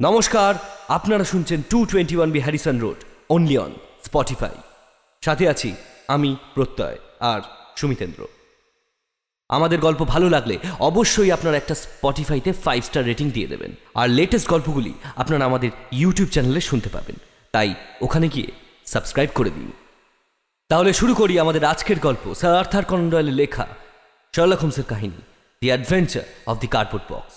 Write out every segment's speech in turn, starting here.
নমস্কার, আপনারা শুনছেন two twenty one B Harrison Road only on Spotify সাথে আছি আমি প্রত্যয় আর সুমিতেন্দ্র। আমাদের গল্প ভালো লাগলে অবশ্যই আপনারা একটা স্পটিফাইতে ফাইভ স্টার রেটিং দিয়ে দেবেন। আর লেটেস্ট গল্পগুলি আপনারা আমাদের ইউটিউব চ্যানেলে শুনতে পাবেন। তাই ওখানে গিয়ে সাবস্ক্রাইব করে দিন। তাহলে শুরু করি আমাদের আজকের গল্প, স্যার আর্থার কনডয়েলের লেখা, শার্লক হোমসের কাহিনী the adventure of the cardboard box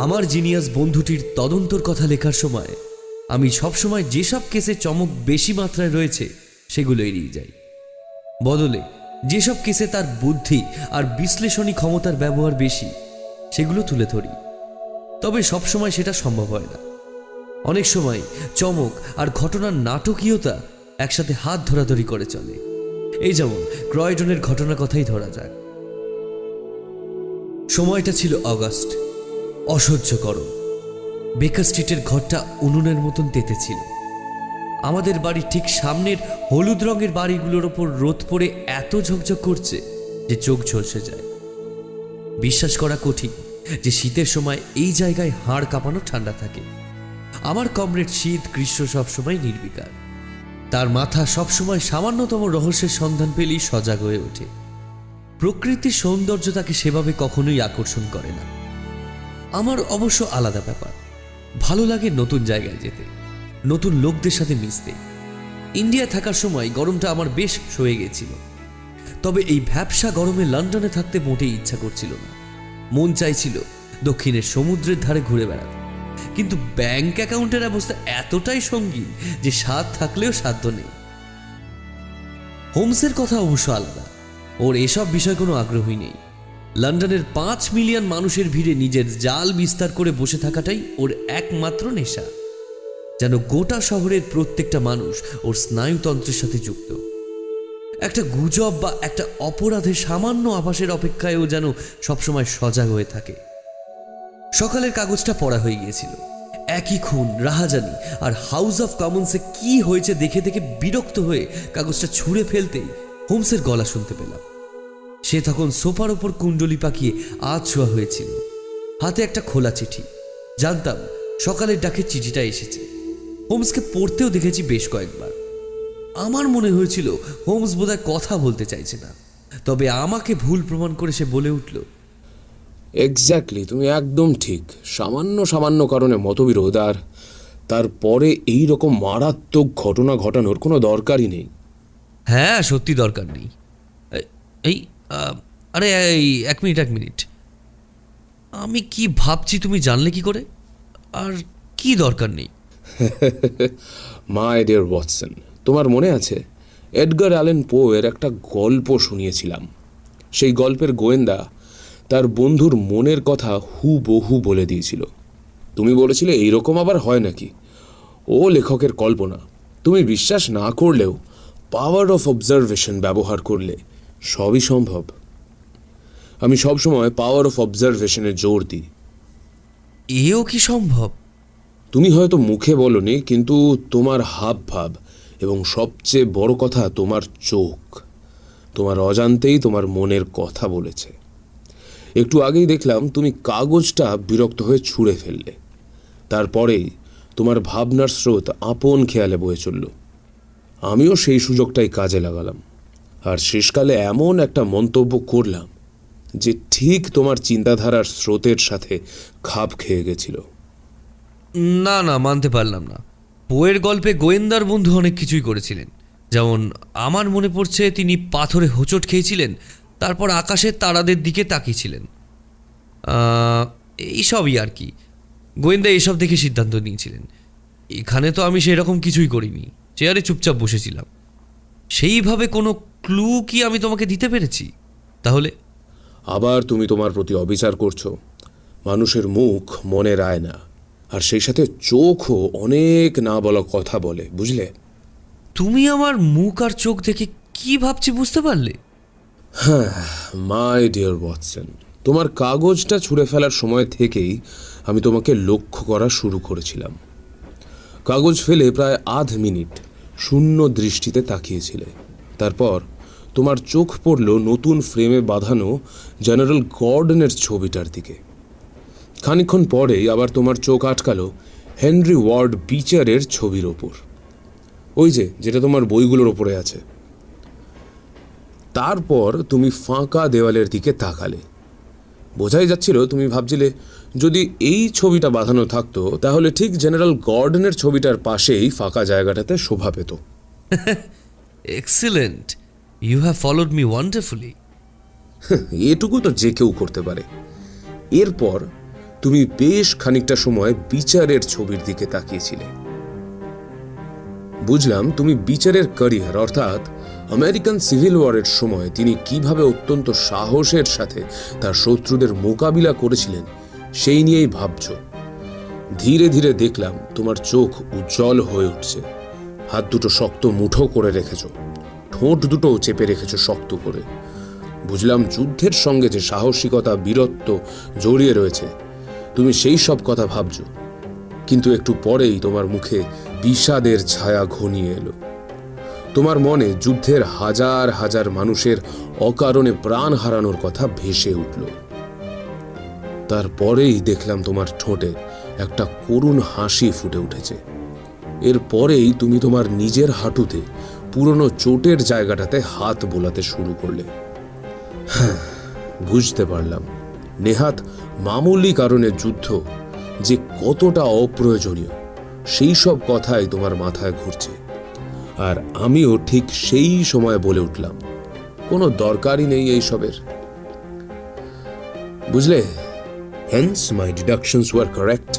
আমার জিনিয়াস বন্ধুটির তদন্তর কথা লেখার সময়, আমি সবসময় যেসব কেসে চমক বেশি মাত্রায় রয়েছে, সেগুলো এড়িয়ে যাই। বদলে, যেসব কেসে তার বুদ্ধি আর বিশ্লেষণী ক্ষমতার ব্যবহার বেশি, সেগুলো তুলে ধরি। তবে সবসময় সেটা সম্ভব হয় না। অনেক সময় চমক আর ঘটনার নাটকীয়তা একসাথে হাত ধরাধরি করে চলে। এই যেমন ক্রয়ডনের ঘটনার কথাই ধরা যাক। সময়টা ছিল অগস্ট। অসহ্য গরম বেকার স্ট্রিটের ঘরটা উনুনের মতন তেতেছিল আমাদের বাড়ির ঠিক সামনের হলুদ রঙের বাড়িগুলোর ওপর রোদ পড়ে এত ঝকঝক করছে যে চোখ ঝলসে যায়। বিশ্বাস করা কঠিন যে শীতের সময় এই জায়গায় হাড় কাঁপানো ঠান্ডা থাকে। আমার কমরেড শীত, গ্রীষ্ম সবসময় নির্বিকার। তার মাথা সবসময় সামান্যতম রহস্যের সন্ধান পেলেই সজাগ হয়ে ওঠে। প্রকৃতির সৌন্দর্য তাকে সেভাবে কখনোই আকর্ষণ করে না। আমার অবশ্য আলাদা ব্যাপার। ভালো লাগে নতুন জায়গায় যেতে, নতুন লোকদের সাথে মিশতে। ইন্ডিয়া থাকার সময় গরমটা আমার বেশ সয়ে গেছিল। তবে এই ভ্যাবসা গরমে লন্ডনে থাকতে মোটেই ইচ্ছা করছিল না। মন চাইছিল দক্ষিণের সমুদ্রের ধারে ঘুরে বেড়াতে। কিন্তু ব্যাংক অ্যাকাউন্টের অবস্থা এতটাই সঙ্গীন যে স্বাদ থাকলেও সাধ্য নেই। হোমসের কথা অবশ্য আলাদা। ওর এসব বিষয় কোনো আগ্রহী নেই। লন্ডনের পাঁচ মিলিয়ন মানুষের ভিড়ে নিজের জাল বিস্তার করে বসে থাকাটাই ওর একমাত্র নেশা। যেন গোটা শহরের প্রত্যেকটা মানুষ ওর স্নায়ুতন্ত্রের সাথে যুক্ত। একটা গুজব বা একটা অপরাধের সামান্য আভাসের অপেক্ষায়ও যেন সবসময় সজাগ হয়ে থাকে। সকালের কাগজটা পড়া হয়ে গিয়েছিল। একই খুন, রাহাজানি আর হাউস অফ কমন্সে কি হয়েছে দেখে দেখে বিরক্ত হয়ে কাগজটা ছুঁড়ে ফেলতেই হোমসের গলা শুনতে পেলাম। সে তখন সোফার ওপর কুণ্ডলি পাকিয়ে আজ ছোঁয়া হয়েছিল। হাতে একটা খোলা চিঠি। জানতাম সকালের ডাকে চিঠিটা এসেছে। হোমসকে পড়তেও দেখেছি বেশ কয়েকবার। আমার মনে হয়েছিল হোমস বোধহয় কথা বলতে চাইছে না। তবে আমাকে ভুল প্রমাণ করে সে বলে উঠল এক্স্যাক্টলি তুমি একদম ঠিক। সামান্য সামান্য কারণে মতবিরোধ আর তারপরে এই রকম মারাত্মক ঘটনা ঘটানোর কোনো দরকারই নেই। হ্যাঁ সত্যি দরকার নেই। এই আরে, এই এক মিনিট এক মিনিট। আমি কি ভাবছি তুমি জানলে কি করে? আর কি দরকার নেই? মাই ডিয়ার ওয়াটসন তোমার মনে আছে? এডগার অ্যালেন পো এর একটা গল্প শুনিয়েছিলাম। সেই গল্পের গোয়েন্দা তার বন্ধুর মনের কথা হু বহু বলে দিয়েছিল। তুমি বলেছিলে এইরকম আবার হয় নাকি? ও লেখকের কল্পনা, তুমি বিশ্বাস না করলেও পাওয়ার অফ অবজারভেশন ব্যবহার করলে সবই সম্ভব। আমি সবসময় পাওয়ার অফ অবজারভেশনে জোর দিই। এও কি সম্ভব? তুমি হয়তো মুখে বলনি কিন্তু তোমার হাব ভাব এবং সবচেয়ে বড় কথা তোমার চোখ। তোমার অজান্তেই তোমার মনের কথা বলেছে। একটু আগেই দেখলাম তুমি কাগজটা বিরক্ত হয়ে ছুঁড়ে ফেললে। তারপরেই তোমার ভাবনার স্রোত আপন খেয়ালে বয়ে চলল। আমিও সেই সুযোগটাই কাজে লাগালাম। আর শেষকালে এমন একটা মন্তব্য করলাম যে ঠিক তোমার চিন্তাধারার স্রোতের সাথে খাপ খেয়ে গেছিল। না না, মানতে পারলাম না। বইয়ের গল্পে গোয়েন্দার বন্ধু অনেক কিছুই করেছিলেন। যেমন, আমার মনে পড়ছে তিনি পাথরে হোঁচট খেয়েছিলেন, তারপর আকাশের তারাদের দিকে তাকিয়েছিলেন। এইসবই আর কি। গোয়েন্দা এসব দেখে সিদ্ধান্ত নিয়েছিলেন। এখানে তো আমি সেরকম কিছুই করিনি। চেয়ারে চুপচাপ বসেছিলাম। সেইভাবে কোনো ক্লু কি আমি তোমাকে দিতে পেরেছি? তাহলে? আবার তুমি তোমার প্রতি অবিচার করছ। মানুষের মুখ মনে রায় না। আর সেই সাথে চোখও অনেক না বলা কথা বলে বুঝলে? তুমি আমার মুখ আর চোখ দেখে কি ভাবছি বুঝতে পারলে? হ্যাঁ মাই ডিয়ার ওয়াটসন তোমার কাগজটা ছুঁড়ে ফেলার সময় থেকেই আমি তোমাকে লক্ষ্য করা শুরু করেছিলাম। কাগজ ফেলে প্রায় আধ মিনিট শূন্য দৃষ্টিতে তাকিয়েছিলে। তারপর তোমার চোখ পড়ল নতুন ফ্রেমে বাঁধানো জেনারেল গর্ডনের ছবিটার দিকে। খানিকক্ষণ পরেই আবার তোমার চোখ আটকালো হেনরি ওয়ার্ড বিচারের ছবির ওপর। ওই যে, যেটা তোমার বইগুলোর ওপরে আছে। তারপর তুমি ফাঁকা দেওয়ালের দিকে তাকালে। বোঝাই যাচ্ছিল তুমি ভাবছিলে যদি এই ছবিটা বাঁধানো থাকতো তাহলে ঠিক জেনারেল গর্ডনের ছবিটার পাশেই ফাঁকা জায়গাটাতে শোভা পেত। Excellent you have followed me wonderfully এটুকু তো যে কেউ করতে পারে। এরপর তুমি বেশ খানিকটা সময় বিচারের ছবির দিকে তাকিয়েছিলে। বুঝলাম তুমি বিচারের ক্যারিয়ার অর্থাৎ আমেরিকান সিভিল ওয়ারের সময় তিনি কীভাবে অত্যন্ত সাহসের সাথে তার শত্রুদের মোকাবিলা করেছিলেন, সেই নিয়েই ভাবছ। ধীরে ধীরে দেখলাম তোমার চোখ উজ্জ্বল হয়ে উঠছে। হাত দুটো শক্ত মুঠো করে রেখেছ। ঠোঁট দুটো চেপে রেখেছ শক্ত করে। বুঝলাম যুদ্ধের সঙ্গে যে সাহসিকতা, বীরত্ব জড়িয়ে রয়েছে, তুমি সেই সব কথা ভাবছ। কিন্তু একটু পরেই তোমার মুখে বিষাদের ছায়া ঘনিয়ে এলো। তোমার মনে যুদ্ধের হাজার হাজার মানুষের অকারণে প্রাণ হারানোর কথা ভেসে উঠল। তারপরেই দেখলাম তোমার ঠোঁটে একটা করুণ হাসি ফুটে উঠেছে। এরপরেই তুমি তোমার নিজের হাঁটুতে পুরনো চোটের জায়গাটাতে হাত বোলাতে শুরু করলে। হ্যাঁ বুঝতে পারলাম। নেহাত মামুলি কারণে যুদ্ধ যে কতটা অপ্রয়োজনীয়, সেই সব কথাই তোমার মাথায় ঘুরছে। আর আমিও ঠিক সেই সময় বলে উঠলাম কোনো দরকারই নেই এইসবের বুঝলে? Hence my deductions were correct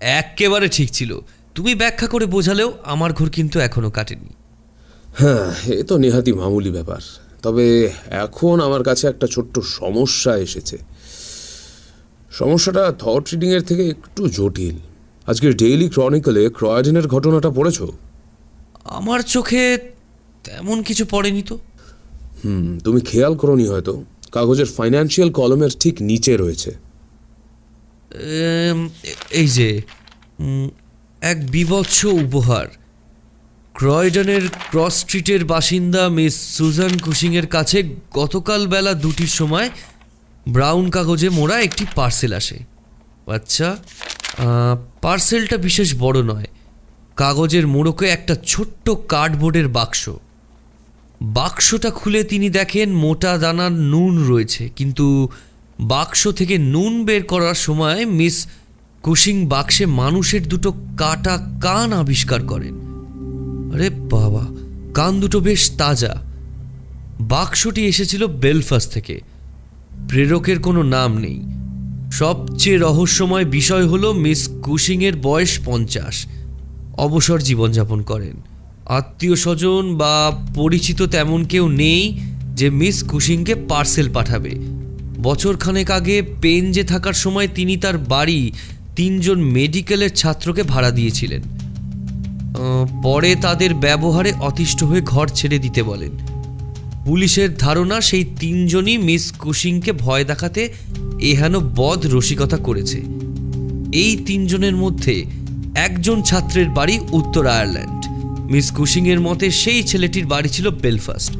একেবারে ঠিক ছিল। তুমি ব্যাখ্যা করে বোঝালেও আমার ঘর কিন্তু এখনও কাটেনি। হ্যাঁ এ তো নেহাতি মামুলি ব্যাপার। তবে এখন আমার কাছে একটা ছোট্ট সমস্যা এসেছে। সমস্যাটা থট রিডিংয়ের থেকে একটু জটিল। আজকের ডেইলি ক্রনিকলে ক্রয়োডিনের ঘটনাটা পড়েছো? আমার চোখে তেমন কিছু পড়েনি তো। হুম তুমি খেয়াল করনি হয়তো। কাগজের ফাইন্যান্সিয়াল কলমের ঠিক নিচে রয়েছে। এই যে এক বিভৎস উপহার। ক্রয়ডনের ক্রস স্ট্রিটের বাসিন্দা মিস সুজান কুশিংয়ের কাছে গতকাল বেলা দুটির সময় ব্রাউন কাগজে মোড়া একটি পার্সেল আসে। আচ্ছা পার্সেলটা বিশেষ বড় নয় কাগজের মোড়কে একটা ছোট্ট কার্ডবোর্ডের বাক্স। বাক্সটা খুলে তিনি দেখেন মোটা দানার নুন রয়েছে, কিন্তু বাক্স থেকে নুন বের করার সময় মিস কুশিং বাক্সে মানুষের দুটো কাটা কান আবিষ্কার করেন। আরে বাবা, কান দুটো বেশ তাজা। বাক্সটি এসেছিল বেলফাস থেকে। প্রেরকের কোনো নাম নেই। সবচেয়ে রহস্যময় বিষয় হলো মিস কুশিংয়ের বয়স পঞ্চাশ। অবসর জীবনযাপন করেন। আত্মীয় স্বজন বা পরিচিত তেমন কেউ নেই যে মিস কুশিংকে পার্সেল পাঠাবে। বছরখানেক আগে পেনজে থাকার সময় তিনি তার বাড়ি তিনজন মেডিকেলের ছাত্রকে ভাড়া দিয়েছিলেন। পরে তাদের ব্যবহারে অতিষ্ঠ হয়ে ঘর ছেড়ে দিতে বলেন। পুলিশের ধারণা সেই তিনজনই মিস কুশিংকে ভয় দেখাতে এহেন বদ রসিকতা করেছে। এই তিনজনের মধ্যে একজন ছাত্রের বাড়ি উত্তর আয়ারল্যান্ড। মিস কুশিংয়ের মতে সেই ছেলেটির বাড়ি ছিল বেলফাস্ট।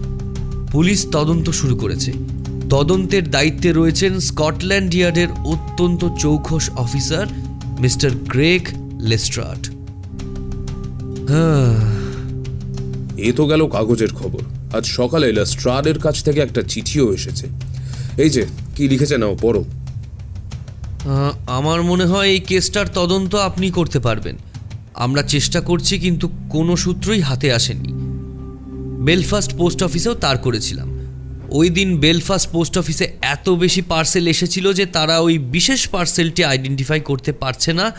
পুলিশ তদন্ত শুরু করেছে। তদন্তের দায়িত্বে রয়েছেন স্কটল্যান্ড ইয়ার্ডের অত্যন্ত চৌখস অফিসার মিস্টার গ্রেগ লেস্ট্রাট হ্যাঁ। এ তো গেল কাগজের খবর। আজ সকালে লেস্ট্রাডের কাছ থেকে একটা চিঠিও এসেছে। এই যে, কি লিখেছে নাও, পড়ো। আমার মনে হয় এই কেসটার তদন্ত আপনি করতে পারবেন। আমরা চেষ্টা করছি, কিন্তু কোনো সূত্রই হাতে আসেনি। বেলফাস্ট পোস্ট অফিসেও তার করেছিলাম। ওই দিন বেলফাস্ট পোস্ট অফিসে এত বেশি পার্সেল এসেছিল যে তারা ওই বিশেষ পার্সেলটি আইডেন্টিফাই করতে পারছে না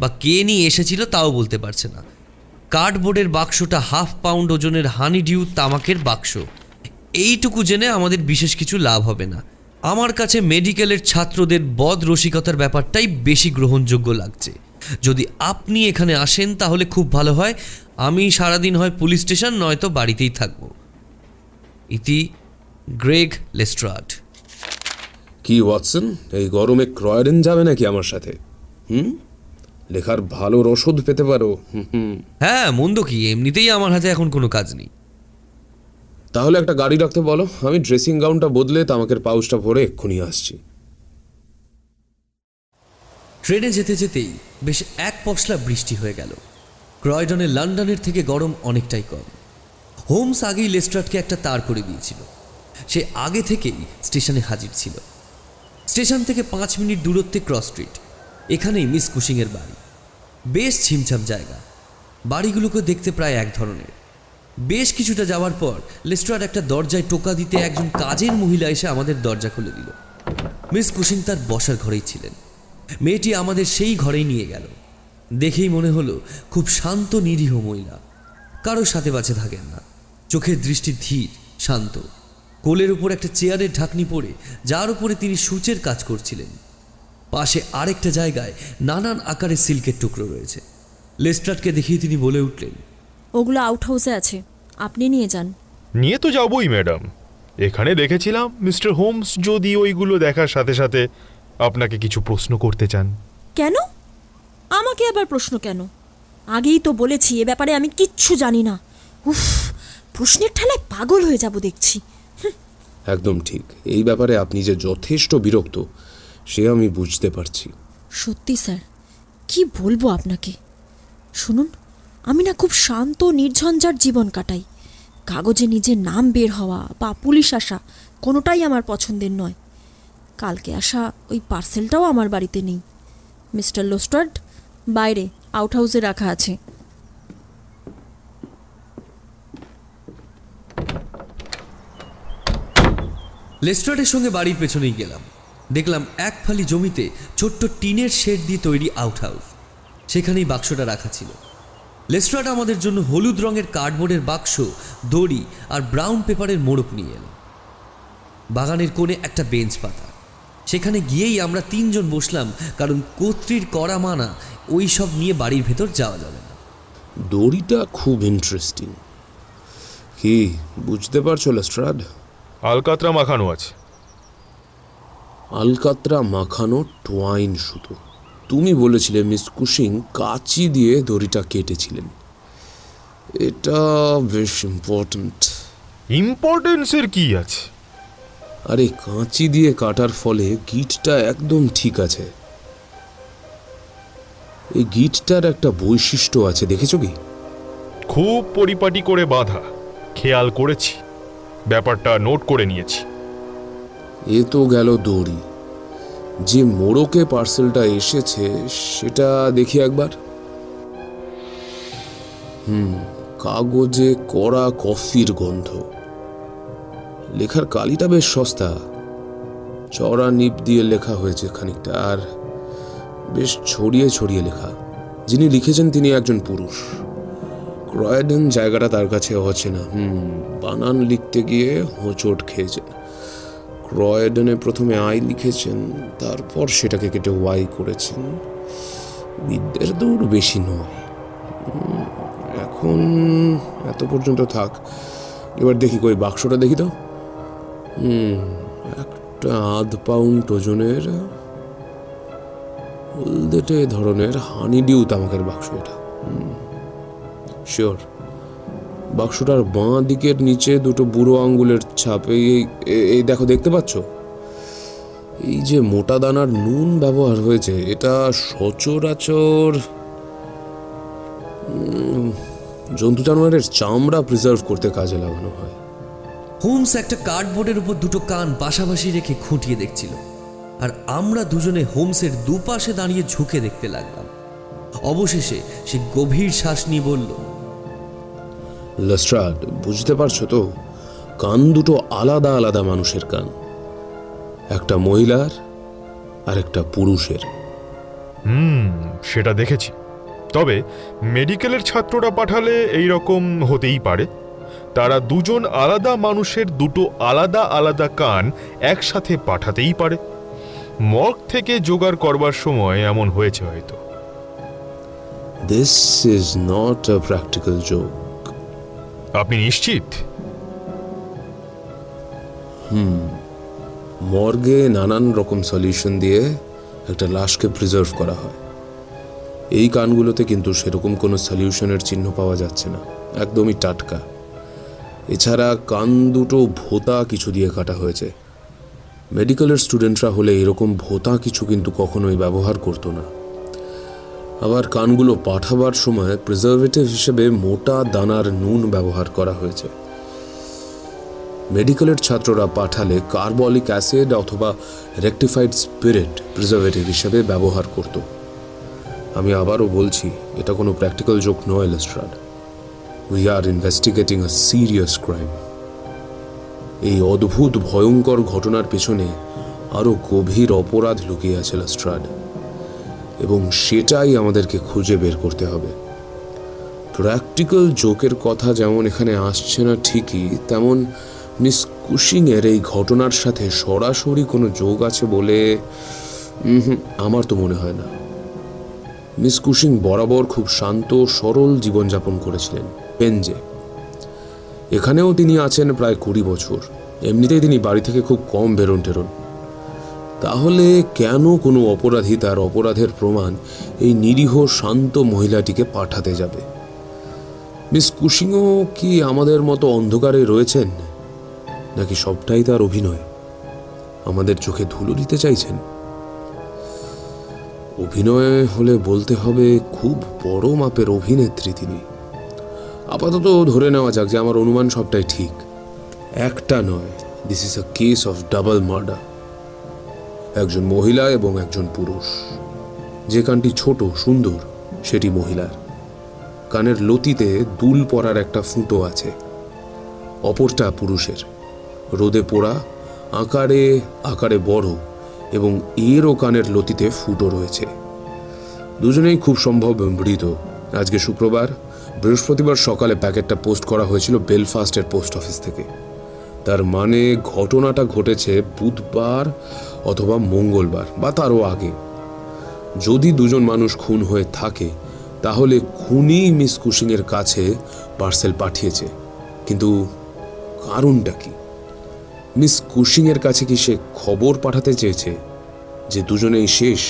বা কে নিয়ে এসেছিল তাও বলতে পারছে না। কার্ডবোর্ডের বাক্সটা হাফ পাউন্ড ওজনের হানি ডিউ তামাকের বাক্স। এইটুকু জেনে আমাদের বিশেষ কিছু লাভ হবে না। আমার কাছে মেডিকেলের ছাত্রদের বদ রসিকতার ব্যাপারটাই বেশি গ্রহণযোগ্য লাগছে। যদি আপনি এখানে আসেন তাহলে খুব ভালো হয়। আমি সারাদিন হয় পুলিশ স্টেশন নয়তো বাড়িতেই থাকব। ইতি গ্রেগ লেস্ট্রাড। কি ওয়াটসন? এই গরমে ক্রয়ডেন যাবে নাকি আমার সাথে? হুম? লেখার ভালো রসদ পেতে পারো। হ্যাঁ মন্দ কি? এমনিতেই আমার হাতে এখন কোনো কাজ নেই। তাহলে একটা গাড়ি রাখতে বলো। আমি ড্রেসিং গাউনটা বদলে তামাকের পাউচটা ভরে এক্ষুনি আসছি। ট্রেনে যেতে যেতেই বেশ এক পশলা বৃষ্টি হয়ে গেল। ক্রয়ডনে লন্ডনের থেকে গরম অনেকটাই কম। হোমস আগেই লেস্ট্রাটকে একটা তার করে দিয়েছিল। সে আগে থেকেই স্টেশনে হাজির ছিল। স্টেশন থেকে পাঁচ মিনিট দূরত্বে ক্রস স্ট্রিট। এখানেই মিস কুশিংয়ের বাড়ি। বেশ ছিমছাম জায়গা। বাড়িগুলোকে দেখতে প্রায় এক ধরনের। বেশ কিছুটা যাওয়ার পর লেস্ট্রাট একটা দরজায় টোকা দিতে একজন কাজের মহিলা এসে আমাদের দরজা খুলে দিল। মিস কুশিং তার বসার ঘরেই ছিলেন। মেয়েটি আমাদের সেই ঘরেই নিয়ে গেল। দেখেই মনে হলো খুব শান্ত, নিরীহ মহিলা। কারোর সাথে বাঁচে থাকেন না। চোখের দৃষ্টি ধীর, শান্ত। কোলের উপর একটা চেয়ারের ঢাকনি পড়ে যার উপরে তিনি সূচের কাজ করছিলেন। পাশে আরেকটা জায়গায় নানান আকারের সিল্কের টুকরো রয়েছে। লেস্ট্রাটকে দেখিয়ে তিনি বলে উঠলেন ওগুলো আউট হাউসে আছে। আপনি নিয়ে যান। নিয়ে তো যাবই ম্যাডাম। এখানে দেখেছিলাম মিস্টার হোমস যদি ওইগুলো দেখার সাথে সাথে আপনাকে কিছু প্রশ্ন করতে চান। কেন? আমাকে আবার প্রশ্ন কেন? আগেই তো বলেছি এ ব্যাপারে আমি কিচ্ছু জানি না। উফ প্রশ্নের ঠেলায় পাগল হয়ে যাব দেখছি। একদম ঠিক। এই ব্যাপারে আপনি যে যথেষ্ট বিরক্ত সে আমি বুঝতে পারছি। সত্যি স্যার। কি বলব আপনাকে? শুনুন আমি না খুব শান্ত, নির্ঝঞ্ঝাট জীবন কাটাই। কাগজে নিজের নাম বের হওয়া বা পুলিশ আসা কোনোটাই আমার পছন্দের নয়। কালকে আসা ওই পার্সেলটাও আমার বাড়িতে নেই। মিস্টার লোস্টার্ড, বাইরে আউট হাউসে রাখা আছে। লেস্ট্রাটের সঙ্গে বাড়ির পেছনেই গেলাম। দেখলাম এক ফালি জমিতে ছোট্ট টিনের শেড দিয়ে তৈরি আউট হাউস সেখানেই বাক্সটা রাখা ছিল। লেস্ট্রাট আমাদের জন্য হলুদ রঙের কার্ডবোর্ডের বাক্স দড়ি আর ব্রাউন পেপারের মোড়ক নিয়ে এলো। বাগানের কোণে একটা বেঞ্চ পাতা। সেখানে গিয়েই আমরা তিনজন বসলাম কারণ কর্ত্রীর করা মানা ওই সব নিয়ে বাড়ির ভেতর যাওয়া যাবে না। দড়িটা খুব ইন্টারেস্টিং কি বুঝতে পারছ লেস্ট্রাড আলকাতরা মাখানো আছে। আলকাতরা মাখানো টোয়াইন সুতো। তুমি বলেছিলে মিস কুশিং কাচি দিয়ে দড়িটা কেটেছিলেন। এটা বেশ ইম্পর্ট্যান্ট ইম্পর্টেন্সের কি আছে? আরে কাঁচি দিয়ে কাটার ফলে গিটটা একদম ঠিক আছে। এই গিটটার একটা বৈশিষ্ট্য আছে দেখেছ কি? খুব পরিপাটি করে বাঁধা। খেয়াল করেছি। ব্যাপারটা নোট করে নিয়েছি। এ তো গেল দড়ি। যে মোড়কে পার্সেলটা এসেছে, সেটা দেখি একবার। হুম, কাগজে কড়া কফির গন্ধ। লেখার কালিটা বেশ সস্তা। চড়া নিপ দিয়ে লেখা হয়েছে খানিকটা, আর বেশ ছড়িয়ে ছড়িয়ে লেখা। যিনি লিখেছেন তিনি একজন পুরুষ। ক্রয়ডেন জায়গাটা তার কাছে অচেনা। হুম, বানান লিখতে গিয়ে হোঁচট খেয়েছেন। ক্রয়ডনে প্রথমে আই লিখেছেন, তারপর সেটাকে কেটে ওয়াই করেছেন। বিদ্যের দৌড় বেশি নয়। এখন এত পর্যন্ত থাক। এবার দেখি কই বাক্সটা দেখি তো। হুম, একটা আধ পাউন্ড ওজনের হলদেটে ধরনের হানি ডিউ তামাকের বাক্স এটা। শিওর বাক্সটার বাঁ দিকের নিচে দুটো বুড়ো আঙ্গুলের ছাপ। এই, এই- দেখো, দেখতে পাচ্ছ? এই যে মোটা দানার নুন ব্যবহার হয়েছে, এটা সচরাচর জন্তু জানোয়ারের চামড়া প্রিজার্ভ করতে কাজে লাগানো হয়। হোমস একটা কার্ডবোর্ডের উপর দুটো কান পাশাপাশি রেখে খুঁটিয়ে দেখছিল। আর আমরা দুজনে হোমসের দুপাশে দাঁড়িয়ে ঝুঁকে দেখতে লাগলাম। অবশেষে সে গভীর শ্বাস নিয়ে বলল লেস্ট্রাড বুঝতে পারছ তো? কান দুটো আলাদা আলাদা মানুষের কান। একটা মহিলার আর একটা পুরুষের। হুম সেটা দেখেছি। তবে মেডিকেলের ছাত্ররা পাঠালে এই রকম হতেই পারে। তারা দুজন আলাদা মানুষের দুটো আলাদা আলাদা কান একসাথে পাঠাতেই পারে। মর্গ থেকে জোগাড় করবার সময় এমন হয়েছে হয়তো। This is not a practical joke আপনি নিশ্চিত? হুম। মর্গে নানান রকম সলিউশন দিয়ে একটা লাশকে প্রিজার্ভ করা হয়। এই কানগুলোতে কিন্তু সেরকম কোনো সলিউশনের চিহ্ন পাওয়া যাচ্ছে না। একদমই টাটকা। এছাড়া কান দুটো ভোতা কিছু দিয়ে কাটা হয়েছে। মেডিকেলের স্টুডেন্টরা হলে এরকম ভোতা কিছু কিন্তু কখনোই ব্যবহার করতো না। আবার কানগুলো পাঠাবার সময় প্রিজারভেটিভ হিসেবে মোটা দানার নুন ব্যবহার করা হয়েছে। মেডিকেলের ছাত্ররা পাঠালে কার্বলিক অ্যাসিড অথবা রেকটিফাইড স্পিরিট প্রিজারভেটিভ হিসেবে ব্যবহার করত। আমি আবারও বলছি, এটা কোনো প্র্যাকটিক্যাল জোক নয় Lestrade we are investigating a serious crime এই অদ্ভুত, ভয়ঙ্কর ঘটনার পেছনে আরও গভীর অপরাধ লুকিয়ে আছে লেস্ট্রাড এবং সেটাই আমাদেরকে খুঁজে বের করতে হবে। প্র্যাকটিক্যাল জোকের কথা যেমন এখানে আসছে না ঠিকই, তেমন মিস কুশিংয়ের এই ঘটনার সাথে সরাসরি কোনো যোগ আছে বলে আমার তো মনে হয় না। মিস কুশিং বরাবর খুব শান্ত, সরল জীবনযাপন করেছিলেন পেনজে এখানেও তিনি আছেন প্রায় কুড়ি বছর। এমনিতেই তিনি বাড়ি থেকে খুব কম বেরোন টেরোন তাহলে কেন কোনো অপরাধী তার অপরাধের প্রমাণ এই নিরীহ শান্ত মহিলাটিকে পাঠাতে যাবে? মিস কুশিংও কি আমাদের মতো অন্ধকারে রয়েছেন? নাকি সবটাই তার অভিনয়? আমাদের চোখে ধুলো দিতে চাইছেন? অভিনয় হলে বলতে হবে খুব বড় মাপের অভিনেত্রী তিনি। আপাতত ধরে নেওয়া যাক যে আমার অনুমান সবটাই ঠিক। একটা নয় this is a case of double murder একজন মহিলা এবং একজন পুরুষ। যে কানটি ছোট, সুন্দর, সেটি মহিলার। কানের লতিতে দুল পরার একটা ফুটো আছে। অপরটা পুরুষের। রোদে পোড়া, আকারে আকারে বড় এবং এরও কানের লতিতে ফুটো রয়েছে। দুজনেই খুব সম্ভব মৃত। আজকে শুক্রবার, বৃহস্পতিবার সকালে প্যাকেটটা পোস্ট করা হয়েছিল বেলফাস্টের পোস্ট অফিস থেকে। তার মানে ঘটনাটা ঘটেছে বুধবার অথবা মঙ্গলবার বা তারও আগে। যদি দুজন মানুষ খুন হয়ে থাকে, তাহলে খুনি মিস কুশিংয়ের কাছে পার্সেল পাঠিয়েছে। কিন্তু কারণটা কি? মিস কুশিংয়ের কাছে কি সে খবর পাঠাতে চেয়েছে যে দুজনেই শেষ?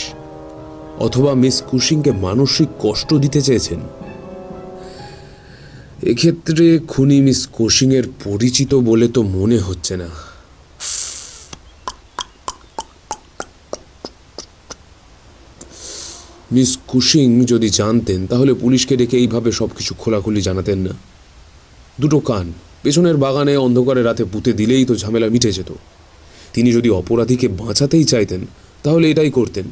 অথবা মিস কুশিংকে মানসিক কষ্ট দিতে চেয়েছেন? এক্ষেত্রে খুনি মিস কোশিংয়ের পরিচিত বলে তো মনে হচ্ছে না। মিস কুশিং যদি জানতেন, তাহলে পুলিশকে ডেকে এইভাবে সব কিছু খোলাখুলি জানাতেন না। দুটো কান, পেছনের বাগানে অন্ধকারে রাতে পুঁতে দিলেই তো ঝামেলা মিটে যেত। তিনি যদি অপরাধীকে বাঁচাতেই চাইতেন, তাহলে এটাই করতেন।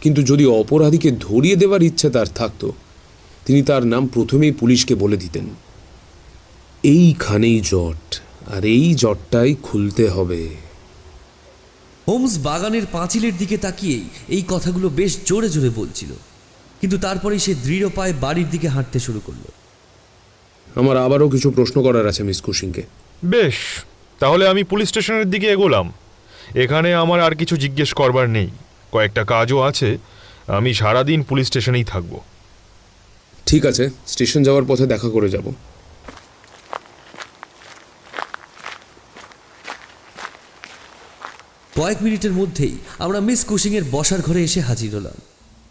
কিন্তু যদি অপরাধীকে ধরিয়ে দেওয়ার ইচ্ছে তার থাকতো, তিনি তার নাম প্রথমেই পুলিশকে বলে দিতেন। এইখানেই জট, আর এই জটটাই খুলতে হবে। হোমস বাগানের পাঁচিলের দিকে তাকিয়েই এই কথাগুলো বেশ জোরে জোরে বলছিল। কিন্তু তারপরেই সে দৃঢ় পায়ে বাড়ির দিকে হাঁটতে শুরু করল। আমার আবারও কিছু প্রশ্ন করার আছে মিস কুশিংকে বেশ তাহলে আমি পুলিশ স্টেশনের দিকে এগোলাম। এখানে আমার আর কিছু জিজ্ঞেস করবার নেই। কয়েকটা কাজও আছে আমি সারাদিন পুলিশ স্টেশনেই থাকব। ঠিক আছে স্টেশন যাওয়ার পথে দেখা করে যাব। কয়েক মিনিটের মধ্যেই আমরা মিস কুশিংয়ের বসার ঘরে এসে হাজির হলাম।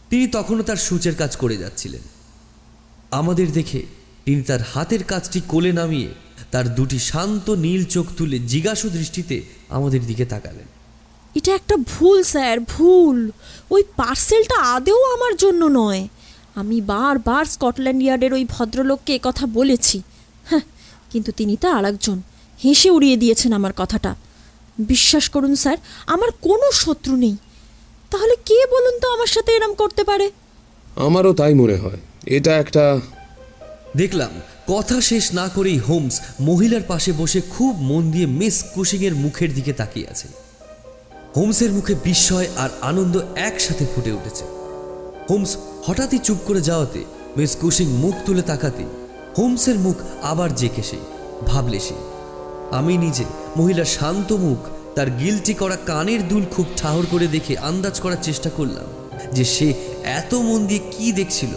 তিনি তখনও তার সূচের কাজ করে যাচ্ছিলেন। আমাদের দেখে তিনি তার হাতের কাজটি কোলে নামিয়ে তার দুটি শান্ত নীল চোখ তুলে জিজ্ঞাসু দৃষ্টিতে আমাদের দিকে তাকালেন। এটা একটা ভুল, স্যার, ভুল। ওই পার্সেলটা আদেও আমার জন্য নয়। আমি বারবার স্কটল্যান্ড ইয়ার্ডের ওই ভদ্রলোককে কথা বলেছি। হ্যাঁ কিন্তু তিনি তো আরেকজন। হেসে উড়িয়ে দিয়েছেন আমার কথাটা। বিশ্বাস করুন স্যার আমার কোনো শত্রু নেই। তাহলে কে বলুন তো আমার সাথে এরম করতে পারে? আমারও তাই মনে হয়। এটা একটা দেখলাম কথা শেষ না করেই হোমস মহিলার পাশে বসে খুব মন দিয়ে মিস কুশিংয়ের মুখের দিকে তাকিয়ে আছে। হোমসের মুখে বিস্ময় আর আনন্দ একসাথে ফুটে উঠেছে। হোমস হঠাৎই চুপ করে যাওয়াতে মিস কুশিং মুখ তুলে তাকাতে হোমসের মুখ আবার জেকে সে ভাবলে সে আমি নিজে মহিলা শান্ত মুখ তার গিলটি করা কানের দুল খুব ঠাহর করে দেখে আন্দাজ করার চেষ্টা করলাম যে সে এত মন দিয়ে কি দেখছিল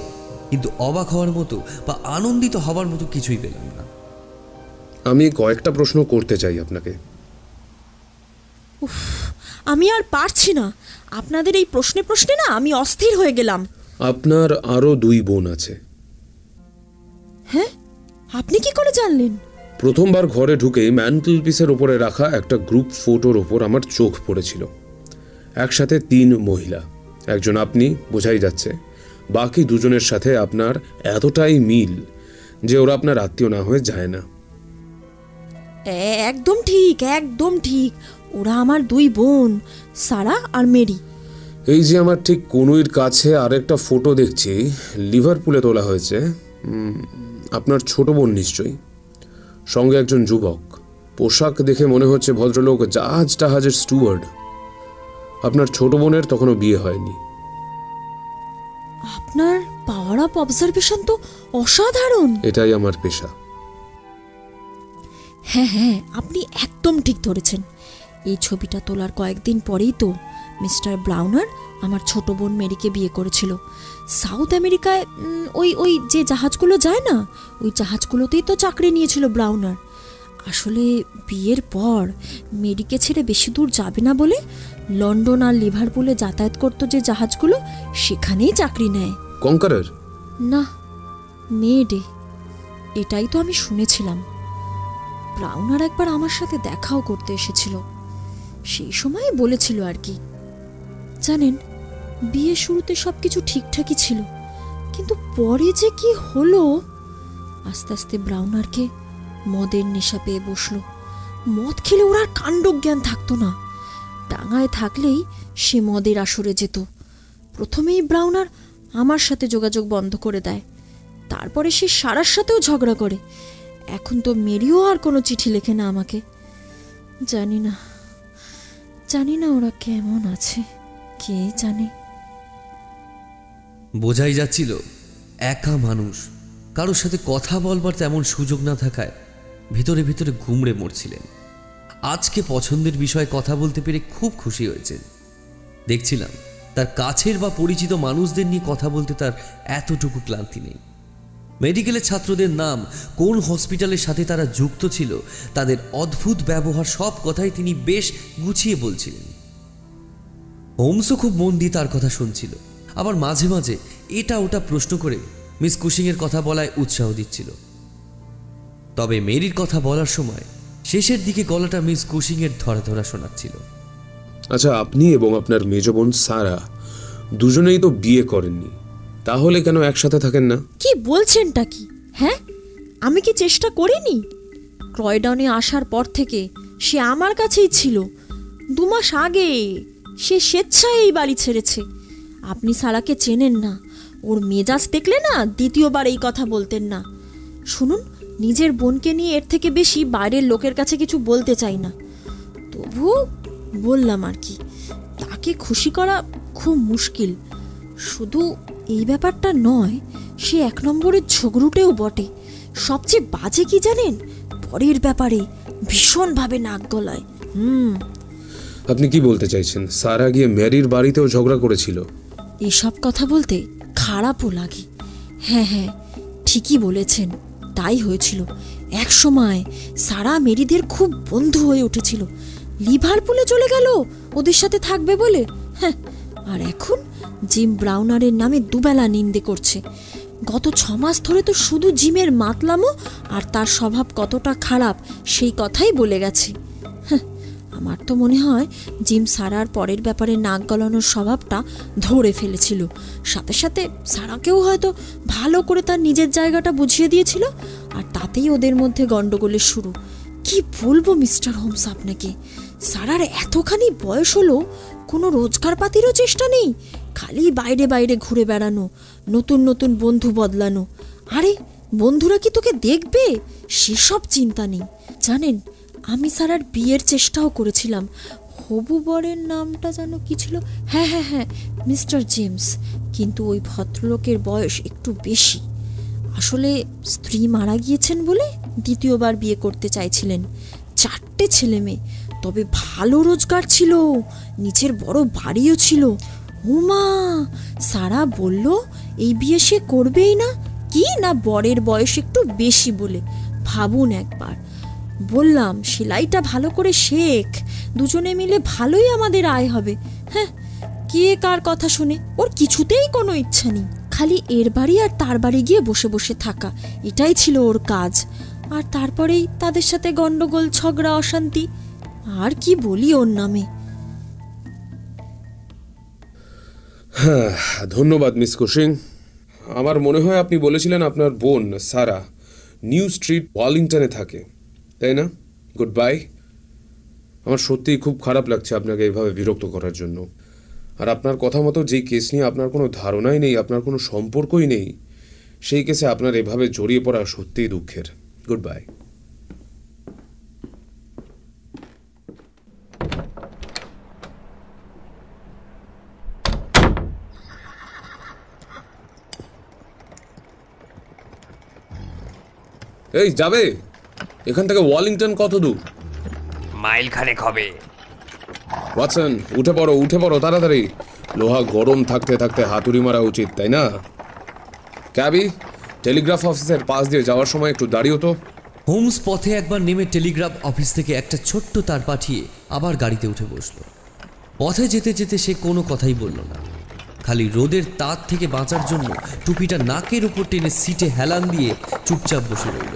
কিন্তু অবাক হওয়ার মতো বা আনন্দিত হবার মতো কিছুই পেলাম না। আমি কয়েকটা প্রশ্ন করতে চাই আপনাকে। আমি আর পারছি না। আপনাদের এই প্রশ্নে প্রশ্নে না আমি অস্থির হয়ে গেলাম। আপনার আরও দুই বোন আছে। হ্যাঁ? আপনি কি করে জানলেন? প্রথমবার ঘরে ঢুকেই ম্যান্টেল পিসের ওপরে রাখা একটা গ্রুপ ফটোর ওপর আমার চোখ পড়েছিল। একসাথে তিন মহিলা। একজন আপনি বোঝাই যাচ্ছে। বাকি দুজনের সাথে আপনার এতটাই মিল যে ওরা আপনার আত্মীয় না হয়ে যায় না। একদম ঠিক একদম ঠিক। ওরা আমার দুই বোন সারা আর মেরি। এই যে আমার ঠিক কনুইর কাছে আরেকটা ফটো দেখছি লিভারপুলে তোলা হয়েছে। আপনার ছোট বোন নিশ্চয়ই। সঙ্গে একজন যুবক। পোশাক দেখে মনে হচ্ছে ভদ্রলোক জাহাজ টাহাজের স্টুয়ার্ড। আপনার ছোট বোনের তখনও বিয়ে হয়নি। আপনার পাওয়ার অফ অবজারভেশন তো অসাধারণ। এটাই আমার পেশা। হ্যাঁ হ্যাঁ আপনি একদম ঠিক ধরেছেন। এই ছবিটা তোলার কয়েকদিন পরেই তো মিস্টার ব্রাউনার আমার ছোট বোন মেরিকে বিয়ে করেছিল। সাউথ আমেরিকায় ওই ওই যে জাহাজগুলো যায় না ওই জাহাজগুলোতেই তো চাকরি নিয়েছিল ব্রাউনার। আসলে বিয়ের পর মেরিকে ছেড়ে বেশি দূর যাবে না বলে লন্ডন আর লিভারপুলে যাতায়াত করতো যে জাহাজগুলো সেখানেই চাকরি নেয়। কঙ্কারের? না মেডে এটাই তো আমি শুনেছিলাম। ব্রাউনার একবার আমার সাথে দেখাও করতে এসেছিল। সেই সময় বলেছিল আর কি জানেন, বিয়ে শুরুতে সব কিছু ঠিকঠাকই ছিল, কিন্তু পরে যে কি হলো? আস্তে আস্তে ব্রাউনারকে মদের নেশা পেয়ে বসল। মদ খেলে ওর আর কাণ্ডজ্ঞান থাকতো না। ডাঙায় থাকলেই সে মদের আসরে যেত। প্রথমেই ব্রাউনার আমার সাথে যোগাযোগ বন্ধ করে দেয়। তারপরে সে সারার সাথেও ঝগড়া করে। এখন তো মেরিও আর কোনো চিঠি লেখে না আমাকে। জানি না জানি না ওরা কেমন আছে। কে জানে? বোঝাই যাচ্ছিল, একা মানুষ, কারোর সাথে কথা বলবার তেমন সুযোগ না থাকায় ভিতরে ভিতরে ঘুমড়ে মরছিলেন। আজকে পছন্দের বিষয়ে কথা বলতে পেরে খুব খুশি হয়েছেন। দেখছিলাম, তার কাছের বা পরিচিত মানুষদের নিয়ে কথা বলতে তার এতটুকু ক্লান্তি নেই। মেডিকেলের ছাত্রদের নাম, কোন হসপিটালের সাথে তারা যুক্ত ছিল, তাদের অদ্ভুত ব্যবহার সব কথাই তিনি বেশ গুছিয়ে বলছিলেন। হোমসও খুব মন দিয়ে তার কথা শুনছিল। আবার মাঝে মাঝে এটা ওটা প্রশ্ন করে মিস কুশিংয়ের কথা বলায় উৎসাহ দিচ্ছিল। তবে মেরির কথা বলার সময় শেষের দিকে গলাটা মিস কুশিংয়ের ধরা ধরা শোনাচ্ছিল। আচ্ছা আপনি এবং আপনার মেজ বোন সারা দুজনেই তো বিয়ে করেননি। তাহলে কেন একসাথে থাকেন না? কি বলছেনটা কি? হ্যাঁ? আমি কি চেষ্টা করিনি? ক্রয়ডাউনে আসার পর থেকে সে আমার কাছেই ছিল। দু মাস আগে সে স্বেচ্ছায় এই বাড়ি ছেড়েছে। আপনি সারাকে চেনেন না। ওর মেজাজ দেখলে না দ্বিতীয়বার এই কথা বলতেন না। শুনুন, নিজের বোনকে নিয়ে এর থেকে বেশি বাইরের লোকের কাছে কিছু বলতে চাই না। তবু বললাম আর কি, তাকে খুশি করা খুব মুশকিল। শুধু এই ব্যাপারটা নয়, সে এক নম্বরের ঝগড়ুটেও বটে। সবচেয়ে বাজে কি জানেন? পরের ব্যাপারে ভীষণভাবে নাক গলায়। হুম। আপনি কি বলতে চাইছেন? সারা গিয়ে ম্যারির বাড়িতেও ঝগড়া করেছিল। এসব কথা বলতে খারাপও লাগে। হ্যাঁ হ্যাঁ ঠিকই বলেছেন, তাই হয়েছিল। এক সময় সারা মেরিদের খুব বন্ধু হয়ে উঠেছিল। লিভারপুলে চলে গেল, ওদের সাথে থাকবে বলে। হ্যাঁ আর এখন জিম ব্রাউনারের নামে দুবেলা নিন্দে করছে। গত ছ মাস ধরে তো শুধু জিমের মাতলামো আর তার স্বভাব কতটা খারাপ, সেই কথাই বলে গেছে। আমার তো মনে হয় জিম সারার পরের ব্যাপারে নাক গলানোর স্বভাবটা ধরে ফেলেছিল। সাথে সাথে সারাকেও হয়তো ভালো করে তার নিজের জায়গাটা বুঝিয়ে দিয়েছিল, আর তাতেই ওদের মধ্যে গন্ডগোলের শুরু। কি বলব মিস্টার হোমস আপনাকে? সারার এতখানি বয়স হলো, কোনো রোজগার পাতিরও চেষ্টা নেই, খালি বাইরে বাইরে ঘুরে বেড়ানো, নতুন নতুন বন্ধু বদলানো। আরে, বন্ধুরা কি তোকে দেখবে? সেসব চিন্তা নেই। জানেন আমি সারার বিয়ের চেষ্টাও করেছিলাম। হবু বরের নামটা যেন কি ছিল? হ্যাঁ হ্যাঁ হ্যাঁ মিস্টার জেমস। কিন্তু ওই ভদ্রলোকের বয়স একটু বেশি। আসলে স্ত্রী মারা গিয়েছেন বলে দ্বিতীয়বার বিয়ে করতে চাইছিলেন। চারটে ছেলে মেয়ে, তবে ভালো রোজগার ছিল, নিচের বড় বাড়িও ছিল। উমা, সারা বলল, এই বিয়ে সে করবেই না? কি না বরের বয়স একটু বেশি বলে? ভাবুন একবার। বললাম, সেলাইটা ভালো করে শেখ। দুজনে মিলে ভালোই আমাদের আয় হবে। হ্যাঁ কে কার কথা শুনে? ওর কিছুতেই কোনো ইচ্ছা নেই। খালি এর বাড়ি আর তার বাড়ি গিয়ে বসে বসে থাকা। এটাই ছিল ওর কাজ। আর তারপরেই তাদের সাথে গন্ডগোল, ঝগড়া, অশান্তি। আর কি বলি ওর নামে? হ্যাঁ ধন্যবাদ, মিস কুশিং আমার মনে হয় আপনি বলেছিলেন আপনার বোন, সারা, নিউ স্ট্রিট, ওয়ালিংটনে থাকে। তাই না? গুড বাই আমার সত্যিই খুব খারাপ লাগছে আপনাকে এইভাবে বিরক্ত করার জন্য। আর আপনার কথা মতো যেই কেস নিয়ে আপনার কোনো ধারণাই নেই, আপনার কোনো সম্পর্কই নেই, সেই কেসে আপনার এভাবে জড়িয়ে পড়া সত্যিই দুঃখের। গুড বাই এই, যাবে? এখান থেকে ওয়ালিংটন কত দূর? মাইল খানেক হবে। ওয়াটসন উঠে পড়ো উঠে পড়ো তাড়াতাড়ি। লোহা গরম থাকতে থাকতে হাতুড়ি মারা উচিত তাই না? ক্যাবি টেলিগ্রাফ অফিসের পাশ দিয়ে যাওয়ার সময় একটু দাঁড়িয়ে তো। হোমস পথে একবার নেমে টেলিগ্রাফ অফিস থেকে একটা ছোট্ট তার পাঠিয়ে আবার গাড়িতে উঠে বসল। পথে যেতে যেতে সে কোনো কথাই বলল না। খালি রোদের তার থেকে বাঁচার জন্য টুপিটা নাকের উপর টেনে সিটে হেলান দিয়ে চুপচাপ বসে রইল।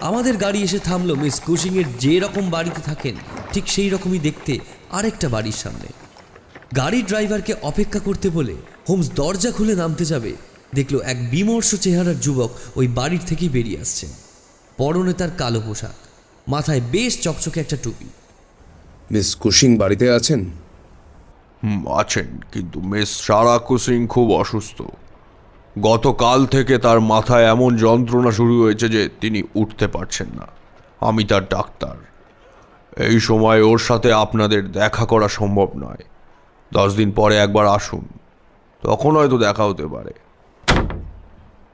আমাদের গাড়ি এসে থামলো মিস কুশিংয়ের যে রকম বাড়িতে থাকেন ঠিক সেই রকমই দেখতে আরেকটা বাড়ির সামনে। গাড়ি ড্রাইভারকে অপেক্ষা করতে বলে হোমস দরজা খুলে নামতে যাবে। দেখল এক বিমর্ষ চেহারার যুবক ওই বাড়ির থেকেই বেরিয়ে আসছেন পরনে তার কালো পোশাক মাথায় বেশ চকচকে একটা টুপি। মিস কুশিং বাড়িতে আছেন? হুম, আছেন কিন্তু মিস সারা কুসিং খুব অসুস্থ। গতকাল থেকে তার মাথায় এমন যন্ত্রণা শুরু হয়েছে যে তিনি উঠতে পারছেন না। আমি তার ডাক্তার। এই সময় ওর সাথে আপনাদের দেখা করা সম্ভব নয়। দশ দিন পরে একবার আসুন। তখন হয়তো দেখা হতে পারে।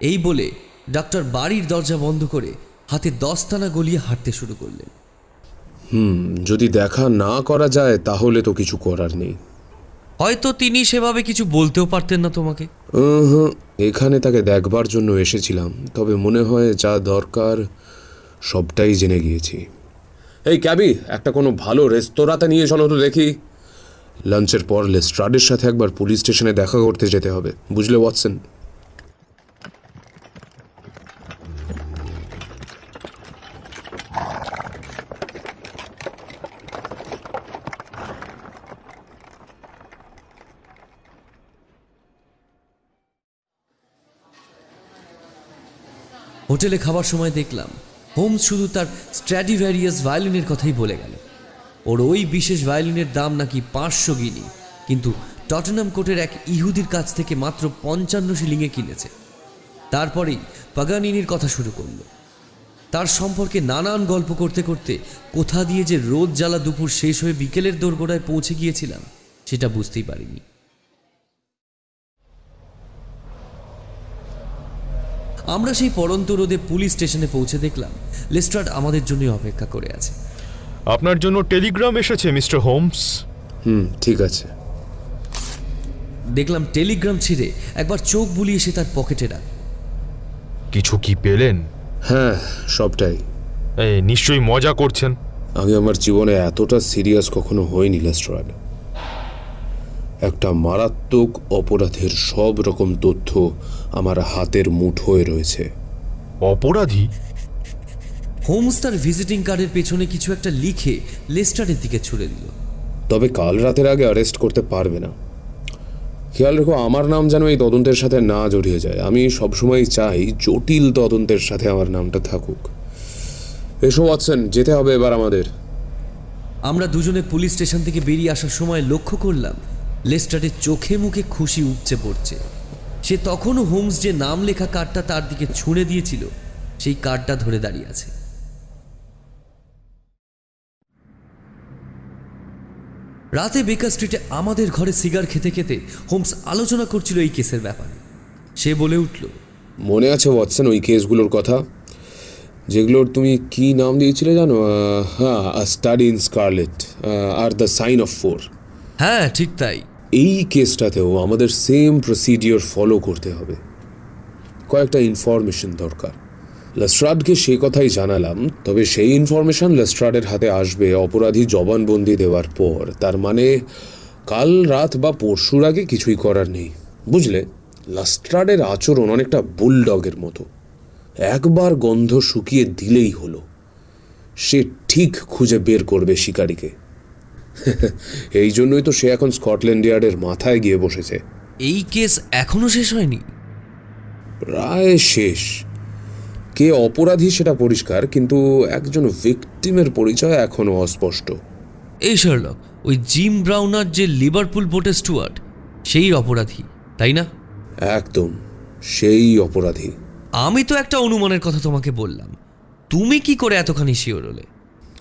এই বলে ডাক্তার বাড়ির দরজা বন্ধ করে হাতে দস্তানা গলিয়ে হাঁটতে শুরু করলেন। হুম যদি দেখা না করা যায় তাহলে তো কিছু করার নেই। হয়তো তিনি সেভাবে কিছু বলতেও পারতেন না তোমাকে। এখানে তাকে দেখবার জন্য এসেছিলাম তবে মনে হয় যা দরকার সবটাই জেনে গিয়েছি। এই ক্যাবি একটা কোনো ভালো রেস্তোরাঁতে নিয়ে চলো তো দেখি। লাঞ্চের পর লেস্ট্রাডের সাথে একবার পুলিশ স্টেশনে দেখা করতে যেতে হবে বুঝলে ওয়াটসন? হোটেলে খাবার সময় দেখলাম, হোমস শুধু তার স্ট্র্যাডিভ্যারিয়াস ভায়োলিনের কথাই বলে গেল। ওর ওই বিশেষ ভায়োলিনের দাম নাকি পাঁচশো গিনি, কিন্তু টটনাম কোটের এক ইহুদির কাছ থেকে মাত্র পঞ্চান্ন শিলিংয়ে কিনেছে। তারপরেই পাগানিনির কথা শুরু করল। তার সম্পর্কে নানান গল্প করতে করতে কোথা দিয়ে যে রোদ জ্বালা দুপুর শেষ হয়ে বিকেলের দোরগোড়ায় পৌঁছে গিয়েছিলাম, সেটা বুঝতেই পারিনি। আমরা সেই পড়ন্ত রোদে পুলিশ স্টেশনে পৌঁছে দেখলাম। লেস্ট্রাড আমাদের জন্যই অপেক্ষা করে আছে। আপনার জন্য টেলিগ্রাম এসেছে মিস্টার হোমস। হুম ঠিক আছে। দেখলাম টেলিগ্রাম ছিঁড়ে একবার চোখ বুলিয়ে সে তার পকেটে রাখ। কিছু কি পেলেন? হ্যাঁ সবটাই। এই নিশ্চয়ই মজা করছেন। আমি আমার জীবনে এতটা সিরিয়াস কখনো হইনি লেস্ট্রাড। একটা মারাত্মক অপরাধের সব রকম তথ্য আমার হাতের মুঠোয় রয়েছে। অপরাধী? হোমস তার ভিজিটিং কার্ডের পেছনে কিছু একটা লিখে লেস্টারের দিকে ছুড়ে দিল। তবে কাল রাতের আগে অ্যারেস্ট করতে পারবে না। খেয়াল রেখো আমার নাম যেন এই তদন্তের সাথে না জড়িয়ে যায়। আমি সবসময় চাই জটিল তদন্তের সাথে আমার নামটা থাকুক। এসো ওয়াটসন যেতে হবে এবার আমাদের। আমরা দুজনে পুলিশ স্টেশন থেকে বেরিয়ে আসার সময় লক্ষ্য করলাম লেস্টারের চোখে মুখে খুশি উপচে পড়ছে। সে তখনও হোমস যে নাম লেখা কার্ডটা তার দিকে ছুঁড়ে দিয়েছিল সেই কার্ডটা ধরে দাঁড়িয়ে আছে। রাতে বেকার স্ট্রিটে আমাদের ঘরে সিগার খেতে খেতে হোমস আলোচনা করছিল এই কেসের ব্যাপারে। সে বলে উঠল মনে আছে ওয়াটসন ওই কেসগুলোর কথা? যেগুলোর তুমি কি নাম দিয়েছিলে জানো? হ্যাঁ স্টাডি ইন স্কারলেট আর দ্য সাইন অফ ফোর। হ্যাঁ ঠিক তাই। এই কেসটাতেও আমাদের সেম প্রসিডিওর ফলো করতে হবে। কয়েকটা ইনফরমেশন দরকার। লেস্ট্রাডকে সেই কথাই জানালাম, তবে সেই ইনফরমেশন লেস্ট্রাডের হাতে আসবে অপরাধী জবানবন্দি দেওয়ার পর। তার মানে কাল রাত বা পরশুর আগে কিছুই করার নেই। বুঝলে? লাস্ট্রাডের আচরণ অনেকটা বুলডগের মতো। একবার গন্ধ শুকিয়ে দিলেই হলো। সে ঠিক খুঁজে বের করবে শিকারীকে। এই জন্যই তো সে এখন স্কটল্যান্ড ইয়ার্ডের মাথায় গিয়ে বসেছে। এই কেস এখনও শেষ হয়নি? প্রায় শেষ। কে অপরাধী সেটা পরিষ্কার কিন্তু একজন ভিকটিমের পরিচয় এখনও অস্পষ্ট। এই শার্লক ওই জিম ব্রাউনার যে লিভারপুল বোটের স্টুয়ার্ট সেই অপরাধী তাই না? একদম সেই অপরাধী। আমি তো একটা অনুমানের কথা তোমাকে বললাম। তুমি কি করে এতখানি শিওর হলে?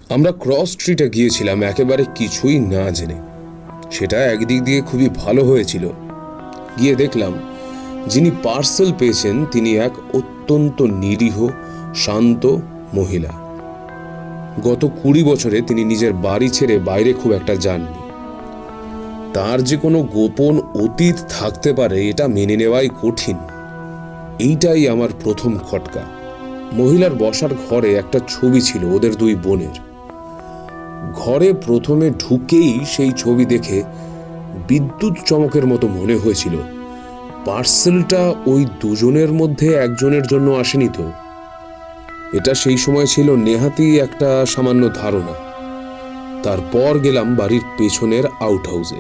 আমরা ক্রস স্ট্রিটে গিয়েছিলাম, একেবারে কিছুই না জেনে। সেটা একদিক দিয়ে খুবই ভালো হয়েছিল। গিয়ে দেখলাম, যিনি পার্সেল পেয়েছেন, তিনি এক অত্যন্ত নিরীহ, শান্ত মহিলা। গত কুড়ি বছরে তিনি নিজের বাড়ি ছেড়ে বাইরে খুব একটা যাননি। তার যে কোনো গোপন অতীত থাকতে পারে, এটা মেনে নেওয়াই কঠিন। এইটাই আমার প্রথম খটকা। মহিলার বসার ঘরে একটা ছবি ছিল ওদের দুই বোনের। ঘরে প্রথমে ঢুকেই সেই ছবি দেখে বিদ্যুৎ চমকের মতো মনে হয়েছিল। পার্সেলটা ওই দুজনের মধ্যে একজনের জন্য আসেনি তো। এটা সেই সময় ছিল নেহাতি একটা সামান্য ধারণা। তারপর গেলাম বাড়ির পেছনের আউট হাউসে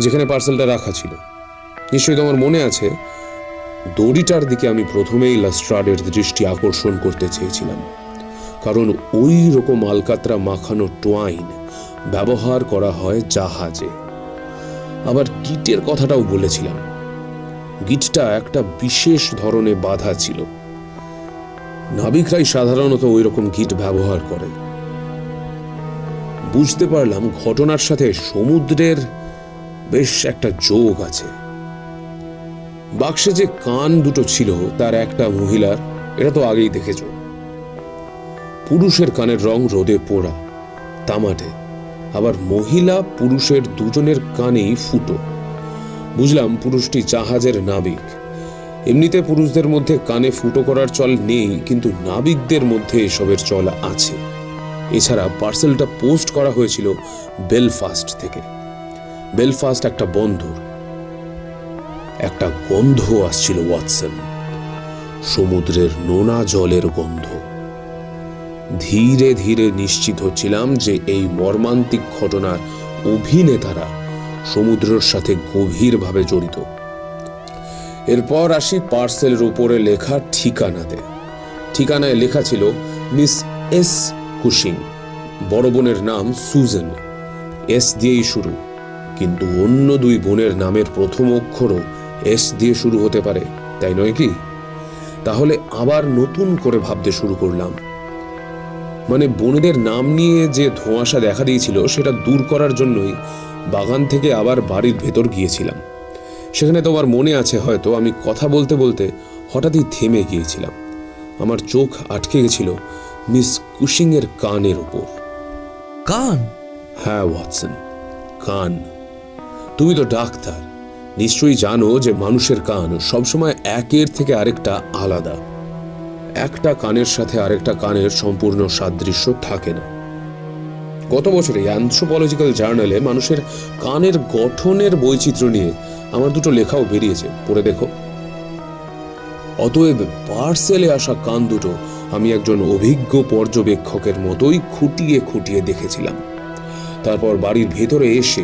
যেখানে পার্সেলটা রাখা ছিল। নিশ্চয়ই তোমার মনে আছে, দড়িটার দিকে আমি প্রথমেই লাস্ট্রাডের দৃষ্টি আকর্ষণ করতে চেয়েছিলাম। কারণ ওই রকম আলকাতরা মাখানো টোয়াইন ব্যবহার করা হয় জাহাজে। আবার গিটের কথাটাও বলেছিলাম। গিটটা একটা বিশেষ ধরনের বাধা ছিল। নাবিকরাই সাধারণত ওই রকম গিট ব্যবহার করে। বুঝতে পারলাম ঘটনার সাথে সমুদ্রের বেশ একটা যোগ আছে। বাক্সে যে কান দুটো ছিল, তার একটা মহিলার, এটা তো আগেই দেখেছ। পুরুষের কানের রং রোদে পোড়া। তামাটে, আবার মহিলা পুরুষের দুজনের কানেই ফুটো। বুঝলাম পুরুষটি জাহাজের নাবিক। এমনিতে পুরুষদের মধ্যে কানে ফুটো করার চল নেই, কিন্তু নাবিকদের মধ্যে এসবের চল আছে। এছাড়া পার্সেলটা পোস্ট করা হয়েছিল বেলফাস্ট থেকে। বেলফাস্ট একটা বন্দর। একটা গন্ধ আসছিল ওয়াটসন। সমুদ্রের নোনা জলের গন্ধ। ধীরে ধীরে নিশ্চিত হচ্ছিলাম যে এই মর্মান্তিক ঘটনার অভিনেতারা সমুদ্রের সাথে গভীরভাবে জড়িত। এরপর আসি পার্সেলের উপরে লেখা ঠিকানাতে। ঠিকানায় লেখা ছিল মিস এস কুশিং। বড় বোনের নাম সুজেন। এস দিয়েই শুরু। কিন্তু অন্য দুই বোনের নামের প্রথম অক্ষরও এস দিয়ে শুরু হতে পারে, তাই নয় কি? তাহলে আবার নতুন করে ভাবতে শুরু করলাম। মানে বোনেদের নাম নিয়ে যে ধোঁয়াশা দেখা দিয়েছিল সেটা দূর করার জন্যই বাগান থেকে আবার বাড়ির ভেতর গিয়েছিলাম। সেখানে তোমার মনে আছে হয়তো আমি কথা বলতে বলতে হঠাৎই থেমে গিয়েছিলাম। আমার চোখ আটকে গেছিল মিস কুশিংয়ের কানের উপর। কান? হ্যাঁ ওয়াটসন কান। তুমি তো ডাক্তার নিশ্চয়ই জানো যে মানুষের কান সবসময় একের থেকে আরেকটা আলাদা। একটা কানের সাথে আরেকটা কানের সম্পূর্ণ সাদৃশ্য থাকে না। গত বছরে অ্যান্থ্রোপলজিক্যাল জার্নালে মানুষের কানের গঠনের বৈচিত্র্য নিয়ে আমার দুটো লেখাও বেরিয়েছে। পড়ে দেখো। অতএব পার্সেলে আসা কান দুটো আমি একজন অভিজ্ঞ পর্যবেক্ষকের মতোই খুঁটিয়ে খুঁটিয়ে দেখেছিলাম। তারপর বাড়ির ভেতরে এসে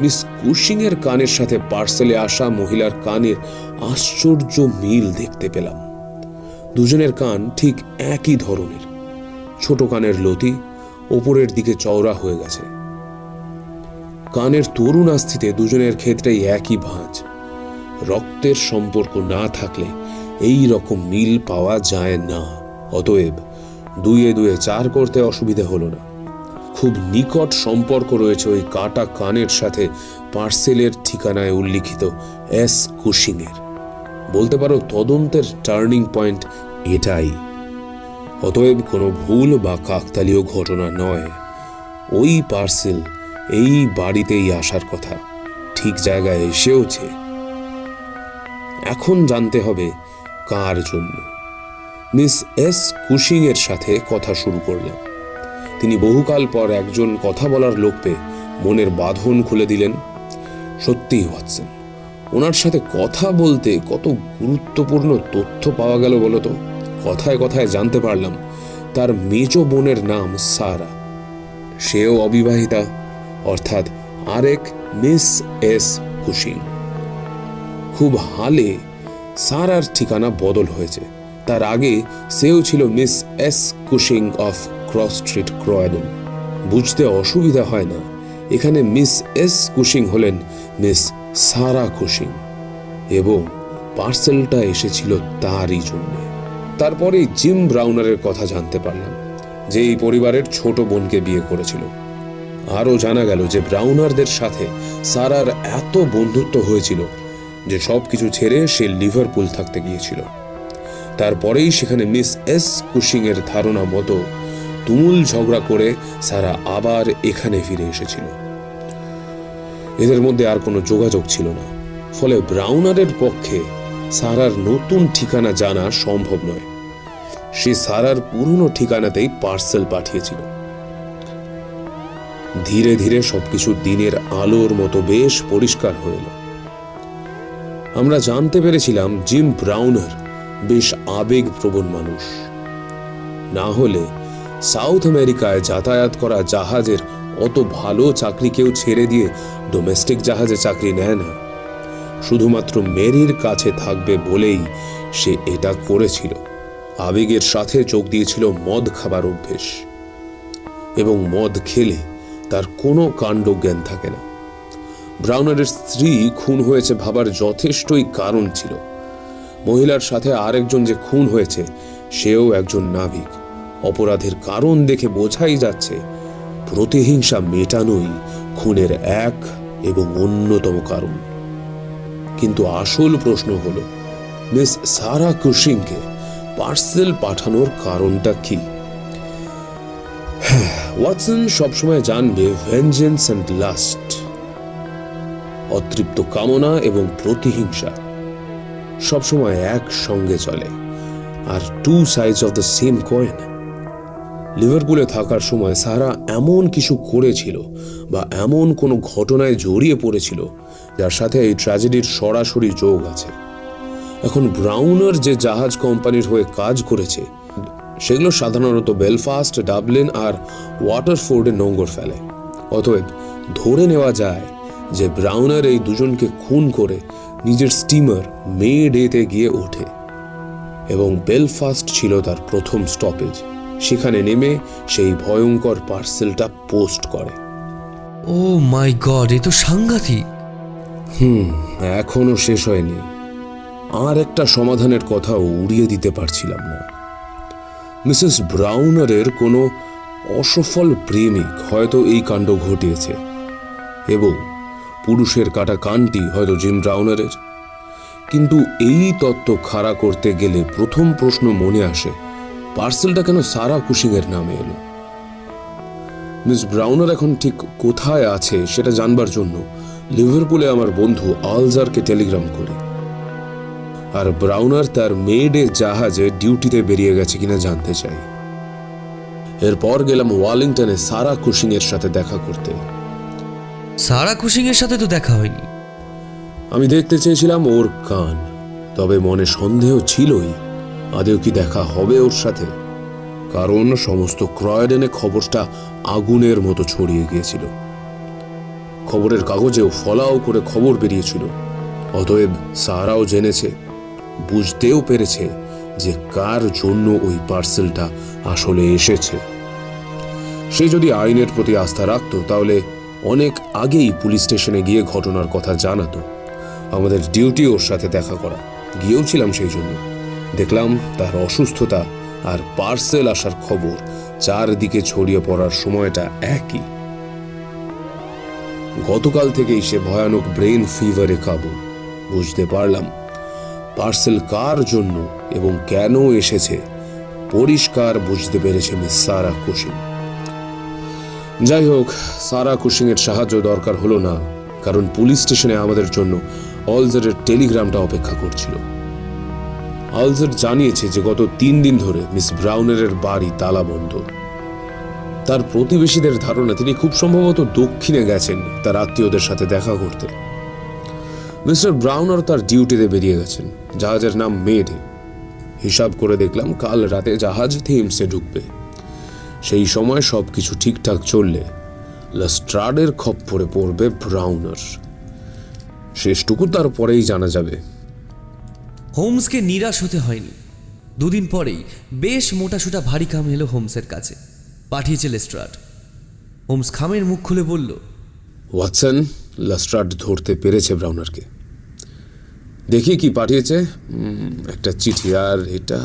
মিস কুশিংয়ের কানের সাথে পার্সেলে আসা মহিলার কানের আশ্চর্য মিল দেখতে পেলাম। দুজনের কান ঠিক একই ধরনের। ছোট কানের লতি ওপরের দিকে চওড়া হয়ে গেছে। কানের তরুণ আস্থিতে দুজনের ক্ষেত্রেই একই ভাঁজ। রক্তের সম্পর্ক না থাকলে এই রকম মিল পাওয়া যায় না। অতএব দুয়ে দুয়ে চার করতে অসুবিধে হলো না। খুব নিকট সম্পর্ক রয়েছে ওই কাটা কানের সাথে পার্সেলের ঠিকানায় উল্লিখিত এস কুশিংয়ের বলতে পারো তদন্তের টার্নিং পয়েন্ট এটাই। অতএব কোনো ভুল বা কাকতালীয় ঘটনা নয়। ওই পার্সেল এই বাড়িতেই আসার কথা। ঠিক জায়গায় এসেওছে। এখন জানতে হবে কার জন্য। মিস এস কুশিং এর সাথে কথা শুরু করলাম। তিনি বহুকাল পর একজন কথা বলার লোক পেয়ে মনের বাঁধন খুলে দিলেন। সত্যিই, ওয়াটসন। ওনার সাথে কথা বলতে কত গুরুত্বপূর্ণ তথ্য পাওয়া গেল বলতো কথায় কথায় জানতে পারলাম, তার মেজ বোনের নাম সারা। সেও অবিবাহিতা, অর্থাৎ আরেক মিস এস কুশিং খুব হালে সারার ঠিকানা বদল হয়েছে। তার আগে সেও ছিল Miss S Cushing of Cross Street Croydon. বুঝতে অসুবিধা হয় না, এখানে মিস এস কুশিং হলেন মিস সারা কুশিং এবং পার্সেলটা এসেছিল তারই জন্য। তারপরে জিম ব্রাউনারের কথা জানতে পারলাম যে এই পরিবারের ছোট বোনকে বিয়ে করেছিল। আরও জানা গেল যে ব্রাউনারদের সাথে সারার এত বন্ধুত্ব হয়েছিল যে সব কিছু ছেড়ে সে লিভারপুল থাকতে গিয়েছিল। তারপরেই সেখানে মিস এস কুশিং এর ধারণা মতো তুমুল ঝগড়া করে সারা আবার এখানে ফিরে এসেছিল। এদের মধ্যে আর কোনো যোগাযোগ ছিল না। ফলে ব্রাউনারের পক্ষে সারার নতুন ঠিকানা জানা সম্ভব নয়। সে সারার পুরনো ঠিকানাতেই পার্সেল পাঠিয়েছিল। ধীরে ধীরে সবকিছু দিনের আলোর মতো বেশ পরিষ্কার হয়ে এলো। আমরা জানতে পেরেছিলাম জিম ব্রাউনার বেশ আবেগপ্রবণ মানুষ। না হলে সাউথ আমেরিকায় যাতায়াত করা জাহাজের অত ভালো চাকরি কেউ ছেড়ে দিয়ে ডোমেস্টিক জাহাজে চাকরি নেয় না। শুধুমাত্র মেরির কাছে থাকবে বলেই সে এটা করেছিল। আবেগের সাথে যোগ দিয়েছিল মদ খাবার অভ্যেস। এবং মদ খেলে তার কোনো কাণ্ড জ্ঞান থাকে না। ব্রাউনারের স্ত্রী খুন হয়েছে ভাবার যথেষ্টই কারণ ছিল। মহিলার সাথে আরেকজন যে খুন হয়েছে, সেও একজন নাবিক। অপরাধের কারণ দেখে বোঝাই যাচ্ছে প্রতিহিংসা মেটানোই খুনের এক এবং অন্যতম কারণ। কিন্তু আসল প্রশ্ন হলো, মিস সারা কুশিংকে পার্সেল পাঠানোর কারণটা কি? ওয়াটসন সবসময় জানবে ভেঞ্জেন্স অ্যান্ড লাস্ট অতৃপ্ত কামনা এবং প্রতিহিংসা সবসময় একসঙ্গে চলে, আর two sides of the same coin লিভারপুলে থাকার সময় সারা এমন কিছু করেছিল বা এমন কোনো ঘটনায় জড়িয়ে পড়েছিল যার সাথে এই ট্র্যাজেডির সরাসরি যোগ আছে। এখন ব্রাউনার যে জাহাজ কোম্পানির হয়ে কাজ করেছে, সেগুলো সাধারণত বেলফাস্ট, ডাবলিন আর ওয়াটারফোর্ডে নোঙ্গর ফেলে। অতএব ধরে নেওয়া যায় যে ব্রাউনার এই দুজনকে খুন করে নিজের স্টিমার মে ডেতে গিয়ে ওঠে এবং বেলফাস্ট ছিল তার প্রথম স্টপেজ। সেখানে নেমে সেই ভয়ঙ্কর পার্সেলটা পোস্ট করে। ও মাই গড এ তো সাংঘাতিক। হুম এখনও শেষ হয়নি। আর একটা সমাধানের কথাও উড়িয়ে দিতে পারছিলাম না। মিসেস ব্রাউনারের কোনো অসফল প্রেমিক হয়তো এই কাণ্ড ঘটিয়েছে। এবং পুরুষের কাটা কানটি হয়তো জিম ব্রাউনারের। কিন্তু এই তত্ত্ব খাড়া করতে গেলে প্রথম প্রশ্ন মনে আসে পার্সেলটা কেন সারা কুশিংয়ের নামে এলো? মিস ব্রাউনার এখন ঠিক কোথায় আছে সেটা জানবার জন্য লিভারপুলে আমার বন্ধু আলজারকে টেলিগ্রাম করি। আর ব্রাউনার তার মেয়েডের জাহাজে ডিউটিতে বেরিয়ে গেছে কিনা জানতে চাই। এরপর গেলাম ওয়ালিংটনে সারা কুশিং এর সাথে দেখা করতে। সারা কুশিং এর সাথে তো দেখা হয়নি। আমি দেখতে চেয়েছিলাম ওর কান তবে মনে সন্দেহ ছিলই আদেও কি দেখা হবে ওর সাথে? কারণ সমস্ত ক্রয়ডেনে খবরটা আগুনের মতো ছড়িয়ে গিয়েছিল। খবরের কাগজেও ফলাও করে খবর বেরিয়েছিল। অতএব সারাও জেনেছে, বুঝতেও পেরেছে যে কার জন্য ওই পার্সেলটা আসলে এসেছে। সে যদি আইনের প্রতি আস্থা রাখতো, তাহলে অনেক আগেই পুলিশ স্টেশনে গিয়ে ঘটনার কথা জানাতো। আমাদের ডিউটি ওর সাথে দেখা করা। গিয়েও ছিলাম সেই জন্য। দেখলাম তার অসুস্থতা আর পার্সেল আসার খবর। চারদিকে ছড়িয়ে পড়ার সময়টা একই। গতকাল থেকেই সে ভয়ানক ব্রেন ফিভারে কাবু। বুঝতে পারলাম, পার্সেল কার জন্য এবং কেন এসেছে, পরিষ্কার বুঝতে পেরেছে মিস সারা কুশিং যাই হোক, সারা কুশিং এর সাহায্য দরকার হলো না, কারণ পুলিশ স্টেশনে আমাদের জন্য অলজারের টেলিগ্রামটা অপেক্ষা করছিল। অলজার জানিয়েছে যে গত তিন দিন ধরে মিস ব্রাউনারের বাড়ি তালা বন্ধ তার প্রতিবেশীদের ধারণা, তিনি খুব সম্ভবত দক্ষিণে গেছেন তার আত্মীয়দের সাথে দেখা করতে। মিস্টার ব্রাউনার তার ডিউটিতে বেরিয়ে গেছেন। জাহাজের নাম মেডে। হিসাব করে দেখলাম, কাল রাতে জাহাজ থিমসে ঢুকবে। সেই সময় সব কিছু ঠিকঠাক চললে লাস্ট্রাডের খপ্পরে পড়বে ব্রাউনার। শেষটুকু তারপরেই জানা যাবে। হোমসকে নিরাশ হতে হয়নি। দুদিন পরেই বেশ মোটাসোটা ভারী খাম এলো হোমসের কাছে। পাঠিয়েছে লেস্ট্রাড। হোমস খামের মুখ খুলে বলল, ওয়াটসন, লাস্ট্রাড ধরতে পেরেছে ব্রাউনারকে। দেখি কি পাঠিয়েছে। একটা চিঠি আর এটা।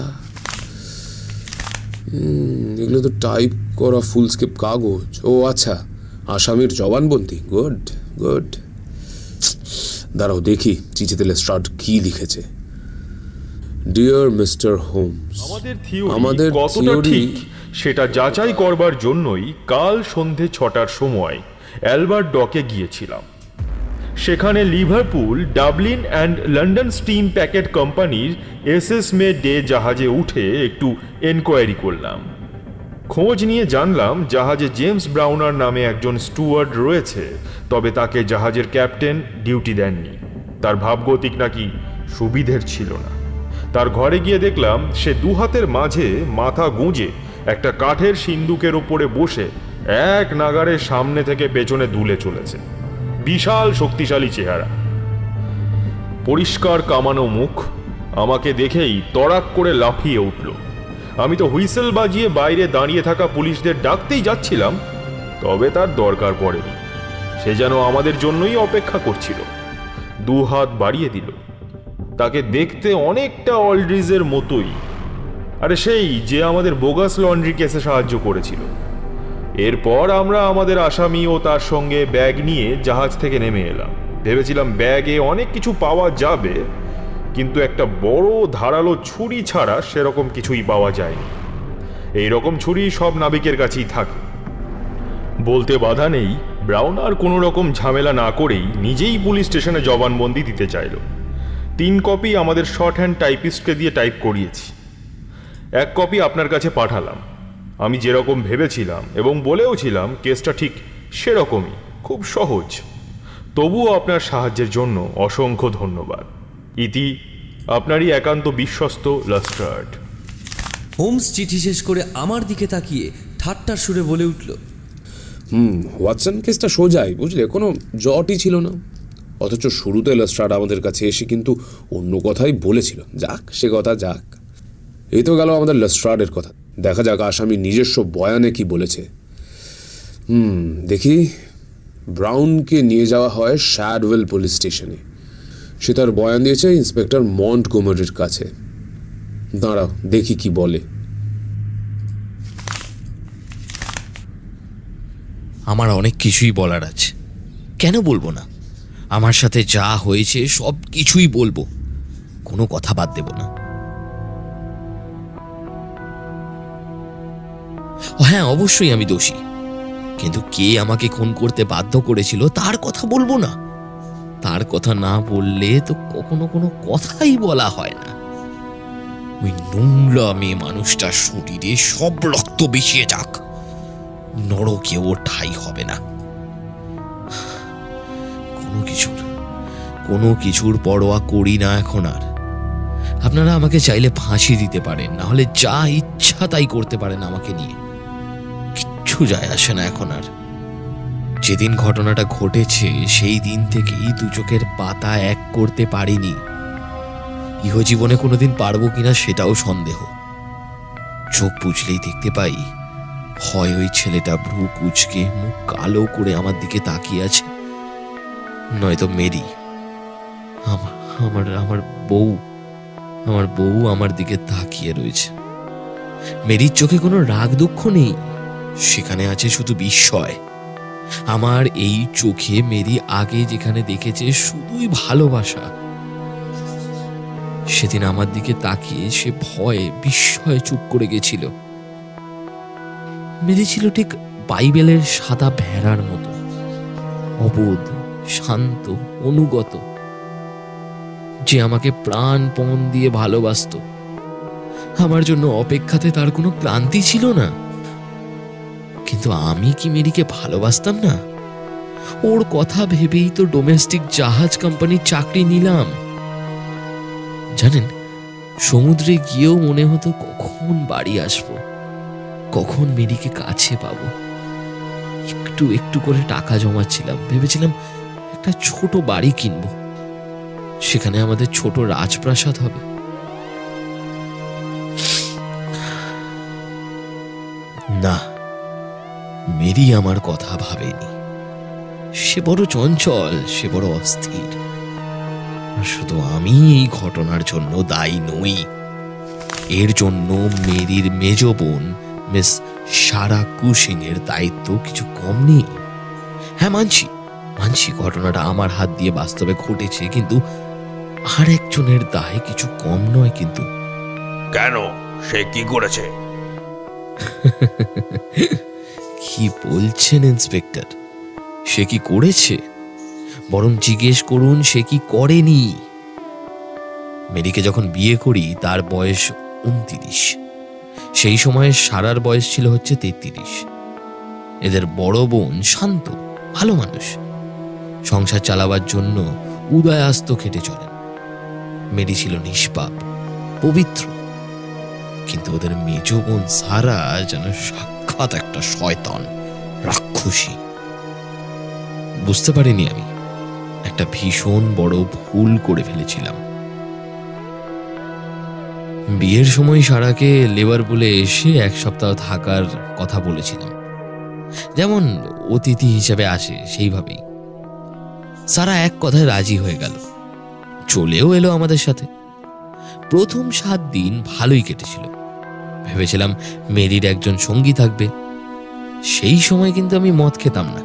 এগুলো তো টাইপ করা ফুলস্কেপ কাগজ। ও আচ্ছা আসামির জবানবন্দি। Good good. দাঁড়াও দেখি চিঠিতে লেস্ট্রাড কি লিখেছে। ডিয়ার মিস্টার হোমস আমাদের থিওরি আমাদের কতটা theory- ঠিক সেটা যাচাই করবার জন্যই কাল সন্ধে ছটার সময় অ্যালবার্ট ডকে গিয়েছিলাম। সেখানে Liverpool Dublin and London steam packet কোম্পানির এসএস মে ডে জাহাজে উঠে একটু এনকোয়ারি করলাম। খোঁজ নিয়ে জানলাম জাহাজে জেমস ব্রাউনার নামে একজন স্টুয়ার্ড রয়েছে তবে তাকে জাহাজের ক্যাপ্টেন ডিউটি দেননি। তার ভাবগতিক নাকি সুবিধের ছিল না। তার ঘরে গিয়ে দেখলাম সে দু হাতের মাঝে মাথা গুঁজে একটা কাঠের সিন্দুকের ওপরে বসে এক নাগারে সামনে থেকে পেছনে দুলে চলেছে। বিশাল শক্তিশালী চেহারা। পরিষ্কার কামানো মুখ আমাকে দেখেই তড়াক করে লাফিয়ে উঠল। আমি তো হুইসেল বাজিয়ে বাইরে দাঁড়িয়ে থাকা পুলিশদের ডাকতেই যাচ্ছিলাম, তবে তার দরকার পড়েনি। সে যেন আমাদের জন্যই অপেক্ষা করছিল। দু হাত বাড়িয়ে দিল। তাকে দেখতে অনেকটা অলড্রিজের মতোই। আরে সেই, যে আমাদের বোগাস লন্ড্রি কেসে সাহায্য করেছিল। এরপর আমরা আমাদের আসামি ও তার সঙ্গে ব্যাগ নিয়ে জাহাজ থেকে নেমে এলাম। ভেবেছিলাম ব্যাগে অনেক কিছু পাওয়া যাবে, কিন্তু একটা বড় ধারালো ছুরি ছাড়া সেরকম কিছুই পাওয়া যায়নি। এই রকম ছুরি সব নাবিকের কাছেই থাকে। বলতে বাধা নেই, ব্রাউন আর কোনো রকম ঝামেলা না করেই নিজেই পুলিশ স্টেশনে জবানবন্দি দিতে চাইল। তিন কপি আমাদের শর্ট হ্যান্ড টাইপিস্টকে দিয়ে টাইপ করিয়েছি। এক কপি আপনার কাছে পাঠালাম। আমি যেরকম ভেবেছিলাম এবং বলেও ছিলাম কেসটা ঠিক সেরকমই খুব সহজ। তবুও আপনার সাহায্যের জন্য অসংখ্য ধন্যবাদ। ইতি আপনারই একান্ত বিশ্বস্ত লাস্টার্ড। হোমস চিঠি শেষ করে আমার দিকে তাকিয়ে ঠাট্টার সুরে বলে উঠল হুম ওয়াটসন কেসটা সোজাই বুঝলে? কোনো জটই ছিল না। অথচ শুরুতে লেস্ট্রাড আমাদের কাছে এসে কিন্তু অন্য কথাই বলেছিল। যাক, সে কথা যাক। এই তো গেল আমাদের লেস্ট্রাডের কথা। দেখা যাক আসামি নিজস্ব বয়ানে কি বলেছে। হুম, দেখি। ব্রাউনকে নিয়ে যাওয়া হয় শ্যাডওয়েল পুলিশ স্টেশনে। সে তার বয়ান দিয়েছে ইন্সপেক্টর মন্ট গোমরের কাছে। দাঁড়াও, দেখি কি বলে। আমার অনেক কিছুই বলার আছে। কেন বলব না? আমার সাথে যা হয়েছে, সব কিছুই বলব। কোনো কথা বাদ দেব না। হ্যাঁ অবশ্যই আমি দোষী। কিন্তু কে আমাকে খুন করতে বাধ্য করেছিল, তার কথা বলব না। তার কথা না বললে তো কখনো কোনো কথাই বলা হয় না। ওই নোংরা মেয়ে মানুষটার শরীরে সব রক্ত বেশিয়ে যাক। নরকেও ঠাই হবে না। কোনো কিছুর কোনো কিছুর পরোয়া করি না এখন আর। আপনারা আমাকে চাইলে ফাঁসি দিতে পারেন, না হলে যা ইচ্ছা তাই করতে পারেন আমাকে নিয়ে। কিচ্ছু যায় আসে না এখন আর। যেদিন ঘটনাটা ঘটেছে, সেই দিন থেকেই দু চোখের পাতা এক করতে পারিনি। ইহজীবনে কোনোদিন পারব কিনা সেটাও সন্দেহ। চোখ বুঝলেই দেখতে পাই, হয় ওই ছেলেটা ভ্রু কুচকে মুখ কালো করে আমার দিকে তাকিয়ে আছে। নয়তো মেরি। আমার আমার বউ আমার বউ আমার দিকে তাকিয়ে রয়েছে। মেরির চোখে কোনো রাগ দুঃখ নেই, সেখানে আছে শুধু বিস্ময়। আমার এই চোখে মেরি আগে যেখানে দেখেছে শুধুই ভালোবাসা। সেদিন আমার দিকে তাকিয়ে সে ভয়ে, বিস্ময়ে চুপ করে গেছিল। মেরি ছিল ঠিক বাইবেলের সাদা ভেড়ার মতো, অবোধ শান্ত, অনুগত। যে আমাকে প্রাণপণ দিয়ে ভালোবাসত। আমার জন্য অপেক্ষাতে তার কোনো ক্লান্তি ছিল না। কিন্তু আমি কি মেরিকে ভালোবাসতাম না? ওর কথা ভেবেই তো ডোমেস্টিক জাহাজ কোম্পানির চাকরি নিলাম। জানেন, সমুদ্রে গিয়েও মনে হতো কখন বাড়ি আসব, কখন মেরিকে কাছে পাবো। একটু একটু করে টাকা জমাচ্ছিলাম, ভেবেছিলাম একটা ছোট বাড়ি কিনবো। সেখানে আমাদের ছোট রাজপ্রাসাদ হবে। না, মেরি আমার কথা ভাবেনি। সে বড় চঞ্চল, সে বড় অস্থির। শুধু আমি এই ঘটনার জন্য দায়ী নই। এর জন্য মেরির মেজ বোন, মিস সারা কুশিং এর দায়িত্ব কিছু কম নেই। হ্যাঁ মানছি। মানছি ঘটনাটা আমার হাত দিয়ে বাস্তবে ঘটেছে কিন্তু আর একজনের দায় কিছু কম নয় কিন্তু। কেন? সে কি করেছে? কি বলছেন ইন্সপেক্টর? সে কি করেছে? বরং জিজ্ঞেস করুন সে কি করেনি? মেরিকে যখন বিয়ে করি তার বয়স উনতিরিশ। সেই সময় সারার বয়স ছিল হচ্ছে তেত্রিশ। এদের বড় বোন শান্ত ভালো মানুষ। সংসার চালাবার জন্য উদয়াস্ত খেটে চলেন। মেরি ছিল নিষ্পাপ, পবিত্র, কিন্তু ওদের মেজ বোন সারা যেন সাক্ষাৎ একটা শয়তান, রাক্ষসী। বুঝতে পারিনি আমি, একটা ভীষণ বড় ভুল করে ফেলেছিলাম। বিয়ের সময় সারাকে লেবার বলে এসে এক সপ্তাহ থাকার কথা বলেছিলাম। যেমন অতিথি হিসেবে আসে, সেইভাবেই। সারা এক কথায় রাজি হয়ে গেল। চলেও এলো আমাদের সাথে। প্রথম সাত দিন ভালোই কেটেছিল। ভেবেছিলাম মেরির একজন সঙ্গী থাকবে। সেই সময় কিন্তু আমি মদ খেতাম না।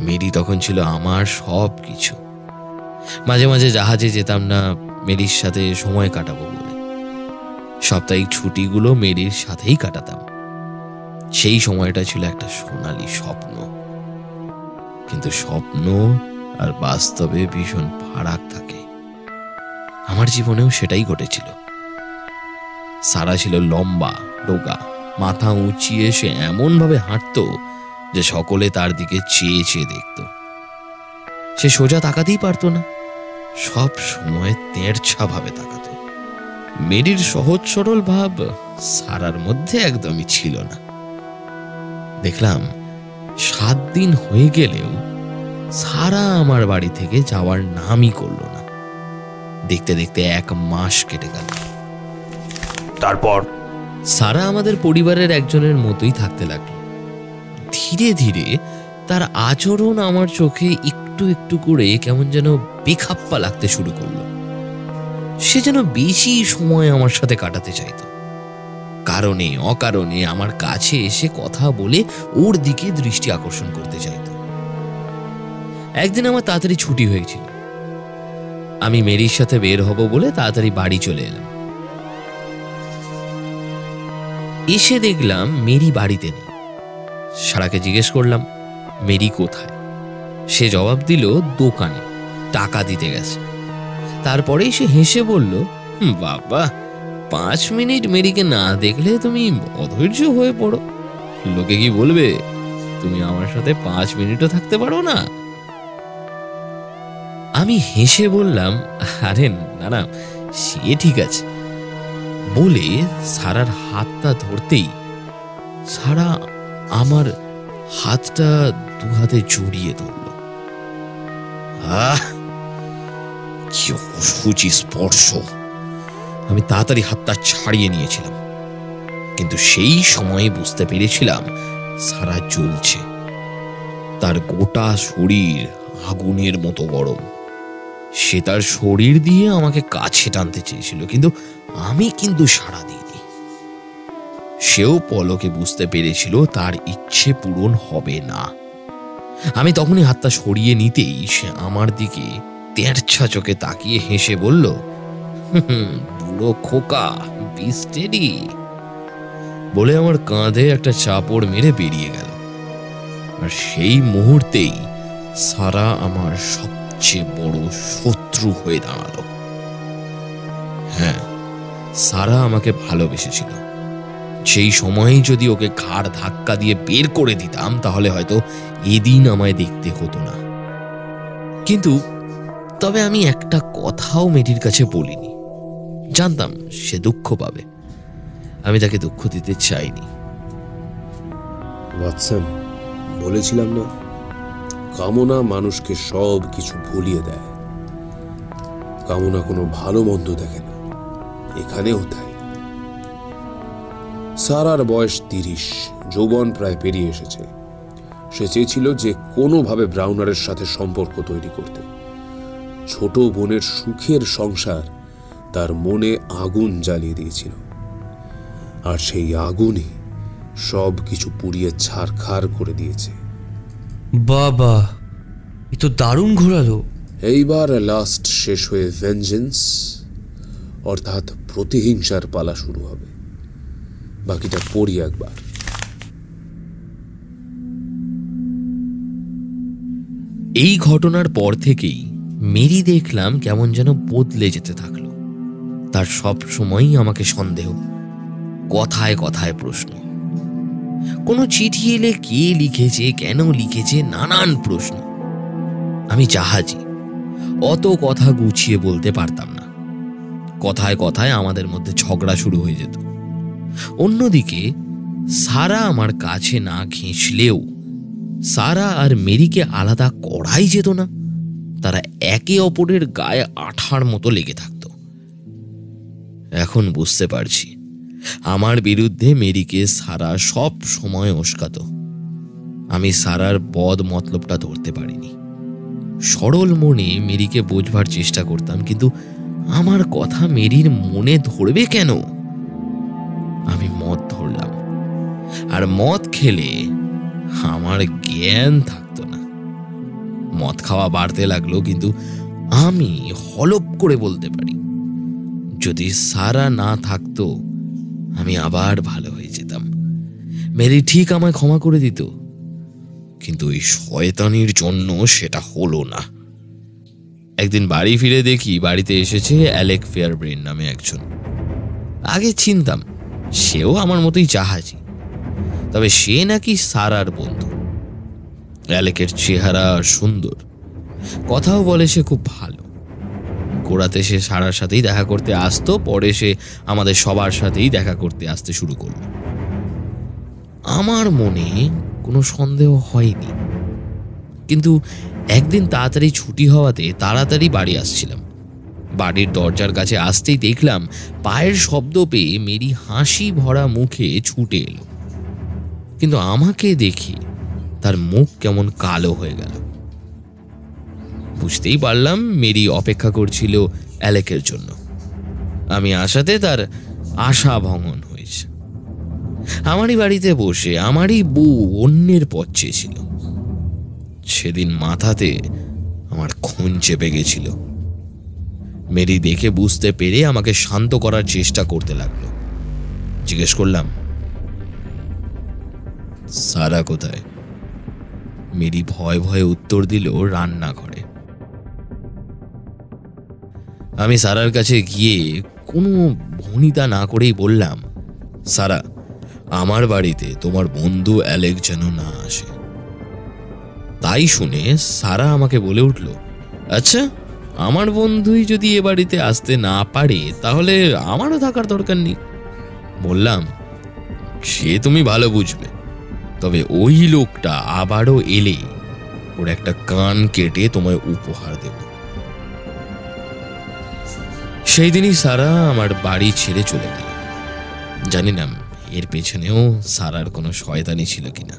মেরি তখন ছিল আমার সব কিছু মাঝে মাঝে জাহাজে যেতাম না, মেরির সাথে সময় কাটাবো বলে। সাপ্তাহিক ছুটিগুলো মেরির সাথেই কাটাতাম। সেই সময়টা ছিল একটা সোনালি স্বপ্ন। কিন্তু স্বপ্ন আর বাস্তবে ভীষণ ফারাক থাকে। আমার জীবনেও সেটাই ঘটেছিল। সারা ছিল লম্বা, রোগা, মাথা উঁচিয়ে সে এমনভাবে হাঁটতো যে সকলে তার দিকে চেয়ে চেয়ে দেখত। সে সোজা তাকাতেই পারতো না। সব সময় তেরছা ভাবে তাকাতো। মেরির সহজ সরল ভাব সারার মধ্যে একদমই ছিল না। দেখলাম সাত দিন হয়ে গেলেও সারা আমার বাড়ি থেকে যাওয়ার নামই করল না। দেখতে দেখতে এক মাস কেটে গেল। তারপর? সারা আমাদের পরিবারের একজনের মতোই থাকতে লাগল। ধীরে ধীরে তার আচরণ আমার চোখে একটু একটু করে কেমন যেন বেখাপ্পা লাগতে শুরু করল। সে যেন বেশি সময় আমার সাথে কাটাতে চাইতো। কারণে অকারণে আমার কাছে এসে কথা বলে ওর দিকে দৃষ্টি আকর্ষণ করতে চাইতো একদিন আমার তাড়াতাড়ি ছুটি হয়েছিল। আমি মেরির সাথে বের হব বলে তাড়াতাড়ি বাড়ি চলে এলাম। এসে দেখলাম মেরি বাড়িতে নেই। সারাকে জিজ্ঞেস করলাম, মেরি কোথায়? সে জবাব দিল, দোকানে। টাকা দিতে গেছে। তারপরেই সে হেসে বলল বাবা, পাঁচ মিনিট মেরিকে না দেখলে তুমি অধৈর্য হয়ে পড়ো। লোকে কি বলবে, তুমি আমার সাথে পাঁচ মিনিটও থাকতে পারো না? আমি হেসে বললাম, আরে না না, সে ঠিক আছে। বলে সারার হাতটা ধরতেই সারা আমার হাতটা দু হাতে জড়িয়ে ধরল। কি অসুচি স্পর্শ। আমি তাড়াতাড়ি হাতটা ছাড়িয়ে নিয়েছিলাম। কিন্তু সেই সময়ে বুঝতে পেরেছিলাম সারা জ্বলছে। তার গোটা শরীর আগুনের মতো গরম। সে তার শরীর দিয়ে আমাকে কাছে টানতে চেয়েছিল, কিন্তু আমি কিন্তু সাড়া দিইনি। সেও পলকে বুঝতে পেরেছিল তার ইচ্ছে পূরণ হবে না। আমি তখনই হাতটা সরিয়ে নিতেই সে আমার দিকে তেরছা চোখে তাকিয়ে হেসে বলল বুড়ো খোকা বিস্টেডি বলে আমার কাঁধে একটা চাপড় মেরে বেরিয়ে গেল। আর সেই মুহূর্তেই সারা আমার সবচেয়ে বড় শত্রু হয়ে দাঁড়াল। হ্যাঁ সারা আমাকে ভালোবেসেছিল। সেই সময়েই যদি ওকে ঘাড় ধাক্কা দিয়ে বের করে দিতাম, তাহলে হয়তো এদিন আমায় দেখতে হতো না। কিন্তু তবে আমি একটা কথাও মেরির কাছে বলিনি। জানতাম সে দুঃখ পাবে। আমি তাকে দুঃখ দিতে চাইনি। বলেছিলাম না? কামনা মানুষকে সব কিছু ভুলিয়ে দেয়। কামনা কোনো ভালো মন্দ দেখে না। এখানেও তাই। সারার বয়স তিরিশ, যৌবন প্রায় পেরিয়ে এসেছে। সে চেয়েছিল যে কোনোভাবে ব্রাউনারের সাথে সম্পর্ক তৈরি করতে। ছোট বোনের সুখের সংসার তার মনে আগুন জ্বালিয়ে দিয়েছিল। আর সেই আগুনই সব কিছু পুড়িয়ে ছারখার করে দিয়েছে। বাবা এ তো দারুণ ঘোরালো। এইবার লাস্ট শেষ হয়ে ভেঞ্জেন্স অর্থাৎ প্রতিহিংসার পালা শুরু হবে। বাকিটা পড়ি একবার। এই ঘটনার পর থেকেই মেরি দেখলাম কেমন যেন বদলে যেতে থাকল। তার সব সময়ই আমাকে সন্দেহ কথায় কথায় প্রশ্ন। কোনো চিঠি এলে কে লিখেছে, কেন লিখেছে, নানান প্রশ্ন। আমি জাহাজি, অত কথা গুছিয়ে বলতে পারতাম না। কথায় কথায় আমাদের মধ্যে ঝগড়া শুরু হয়ে যেত। অন্যদিকে, সারা আমার কাছে না ঘেঁষলেও সারা আর মেরিকে আলাদা করাই যেত না। তারা একে অপরের গায়ে আঠার মতো লেগে থাকতো। এখন বুঝতে পারছি। আমার বিরুদ্ধে মেরিকে সারা সব সময় উস্কাত আমি সারার বদ মতলবটা ধরতে পারিনি। সরল মনে মেরিকে বোঝবার চেষ্টা করতাম, কিন্তু আমার কথা মেরির মনে ধরবে কেন? আমি মদ ধরলাম। আর মদ খেলে আমার জ্ঞান থাকতো না। মদ খাওয়া বাড়তে লাগল, কিন্তু আমি হলপ করে বলতে পারি, যদি সারা না থাকতো আমি আবার ভালো হয়ে যেতাম। মেরি ঠিক আমায় ক্ষমা করে দিত। কিন্তু ওই শয়তানির জন্য সেটা হলো না। একদিন বাড়ি ফিরে দেখি বাড়িতে এসেছে অ্যালেক ফেয়ারব্রেন নামে একজন। আগে চিনতাম, সেও আমার মতোই জাহাজি। তবে সে নাকি সারার বন্ধু। অ্যালেকের চেহারা সুন্দর। কথাও বলে সে খুব ভালো। গোড়াতে সে সারার সাথেই দেখা করতে আসতো, পরে সে আমাদের সবার সাথেই দেখা করতে আসতে শুরু করল। আমার মনে কোনো সন্দেহ হয়নি। কিন্তু একদিন তাড়াতাড়ি ছুটি হওয়াতে তাড়াতাড়ি বাড়ি আসছিলাম। বাড়ির দরজার কাছে আসতেই দেখলাম পায়ের শব্দ পেয়ে মেরি হাসি ভরা মুখে ছুটে এলো। কিন্তু আমাকে দেখে তার মুখ কেমন কালো হয়ে গেল। বুঝতেই পারলাম মেরি অপেক্ষা করছিল অ্যালেকের জন্য। আমি আসাতে তার আশা ভঙ্গন হয়েছে। আমারই বাড়িতে বসে আমারই বউ অন্যের পথ চেয়েছিল। সেদিন মাথাতে আমার খুন চেপে গেছিল। মেরি দেখে বুঝতে পেরে আমাকে শান্ত করার চেষ্টা করতে লাগল। জিজ্ঞেস করলাম, সারা কোথায়? মেরি ভয় ভয়ে উত্তর দিল, রান্নাঘরে। আমি সারার কাছে গিয়ে কোনো ভনিতা না করেই বললাম, সারা, আমার বাড়িতে তোমার বন্ধু অ্যালেক যেন না আসে। তাই শুনে সারা আমাকে বলে উঠল আচ্ছা আমার বন্ধুই যদি এ বাড়িতে আসতে না পারে, তাহলে আমারও থাকার দরকার নেই। বললাম, সে তুমি ভালো বুঝবে, তবে ওই লোকটা আবারও এলে ওর একটা কান কেটে তোমায় উপহার দেব। সেই দিনই সারা আমার বাড়ি ছেড়ে চলে গেল। জানি না, এর পেছনেও সারার কোনো শয়তানি ছিল কিনা।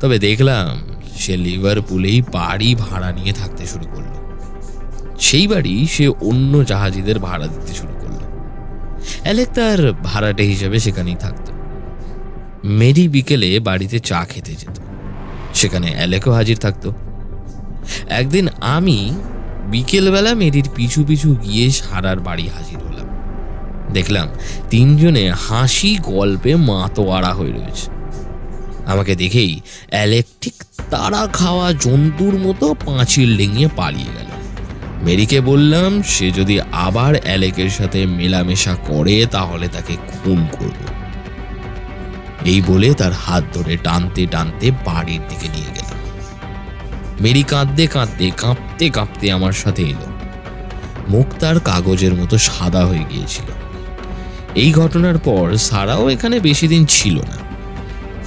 তবে দেখলাম, সে লিভারপুলেই বাড়ি ভাড়া নিয়ে থাকতে শুরু করল। সেই বাড়ি সে অন্য জাহাজিদের ভাড়া দিতে শুরু করল। অ্যালেক তার ভাড়াটে হিসেবে সেখানেই থাকতো। মেরি বিকেলে বাড়িতে চা খেতে যেত। সেখানে অ্যালেকও হাজির থাকতো। একদিন আমি বিকেলবেলা মেরির পিছু পিছু গিয়ে সারার বাড়ি হাজির হলাম। দেখলাম তিনজনে হাসি গল্পে মাতোয়ারা হয়ে রয়েছে। আমাকে দেখেই অ্যালেক তারা খাওয়া জন্তুর মতো পাঁচিল লেঙিয়ে পালিয়ে গেল। মেরিকে বললাম, সে যদি আবার অ্যালেকের সাথে মেলামেশা করে, তাহলে তাকে খুন করব। এই বলে তার হাত ধরে টানতে টানতে বাড়ির দিকে নিয়ে মেরি কাঁদতে কাঁদতে, কাঁপতে কাঁপতে আমার সাথে এলো। মুখ তার কাগজের মতো সাদা হয়ে গিয়েছিল। এই ঘটনার পর সারাও এখানে বেশি দিন ছিল না।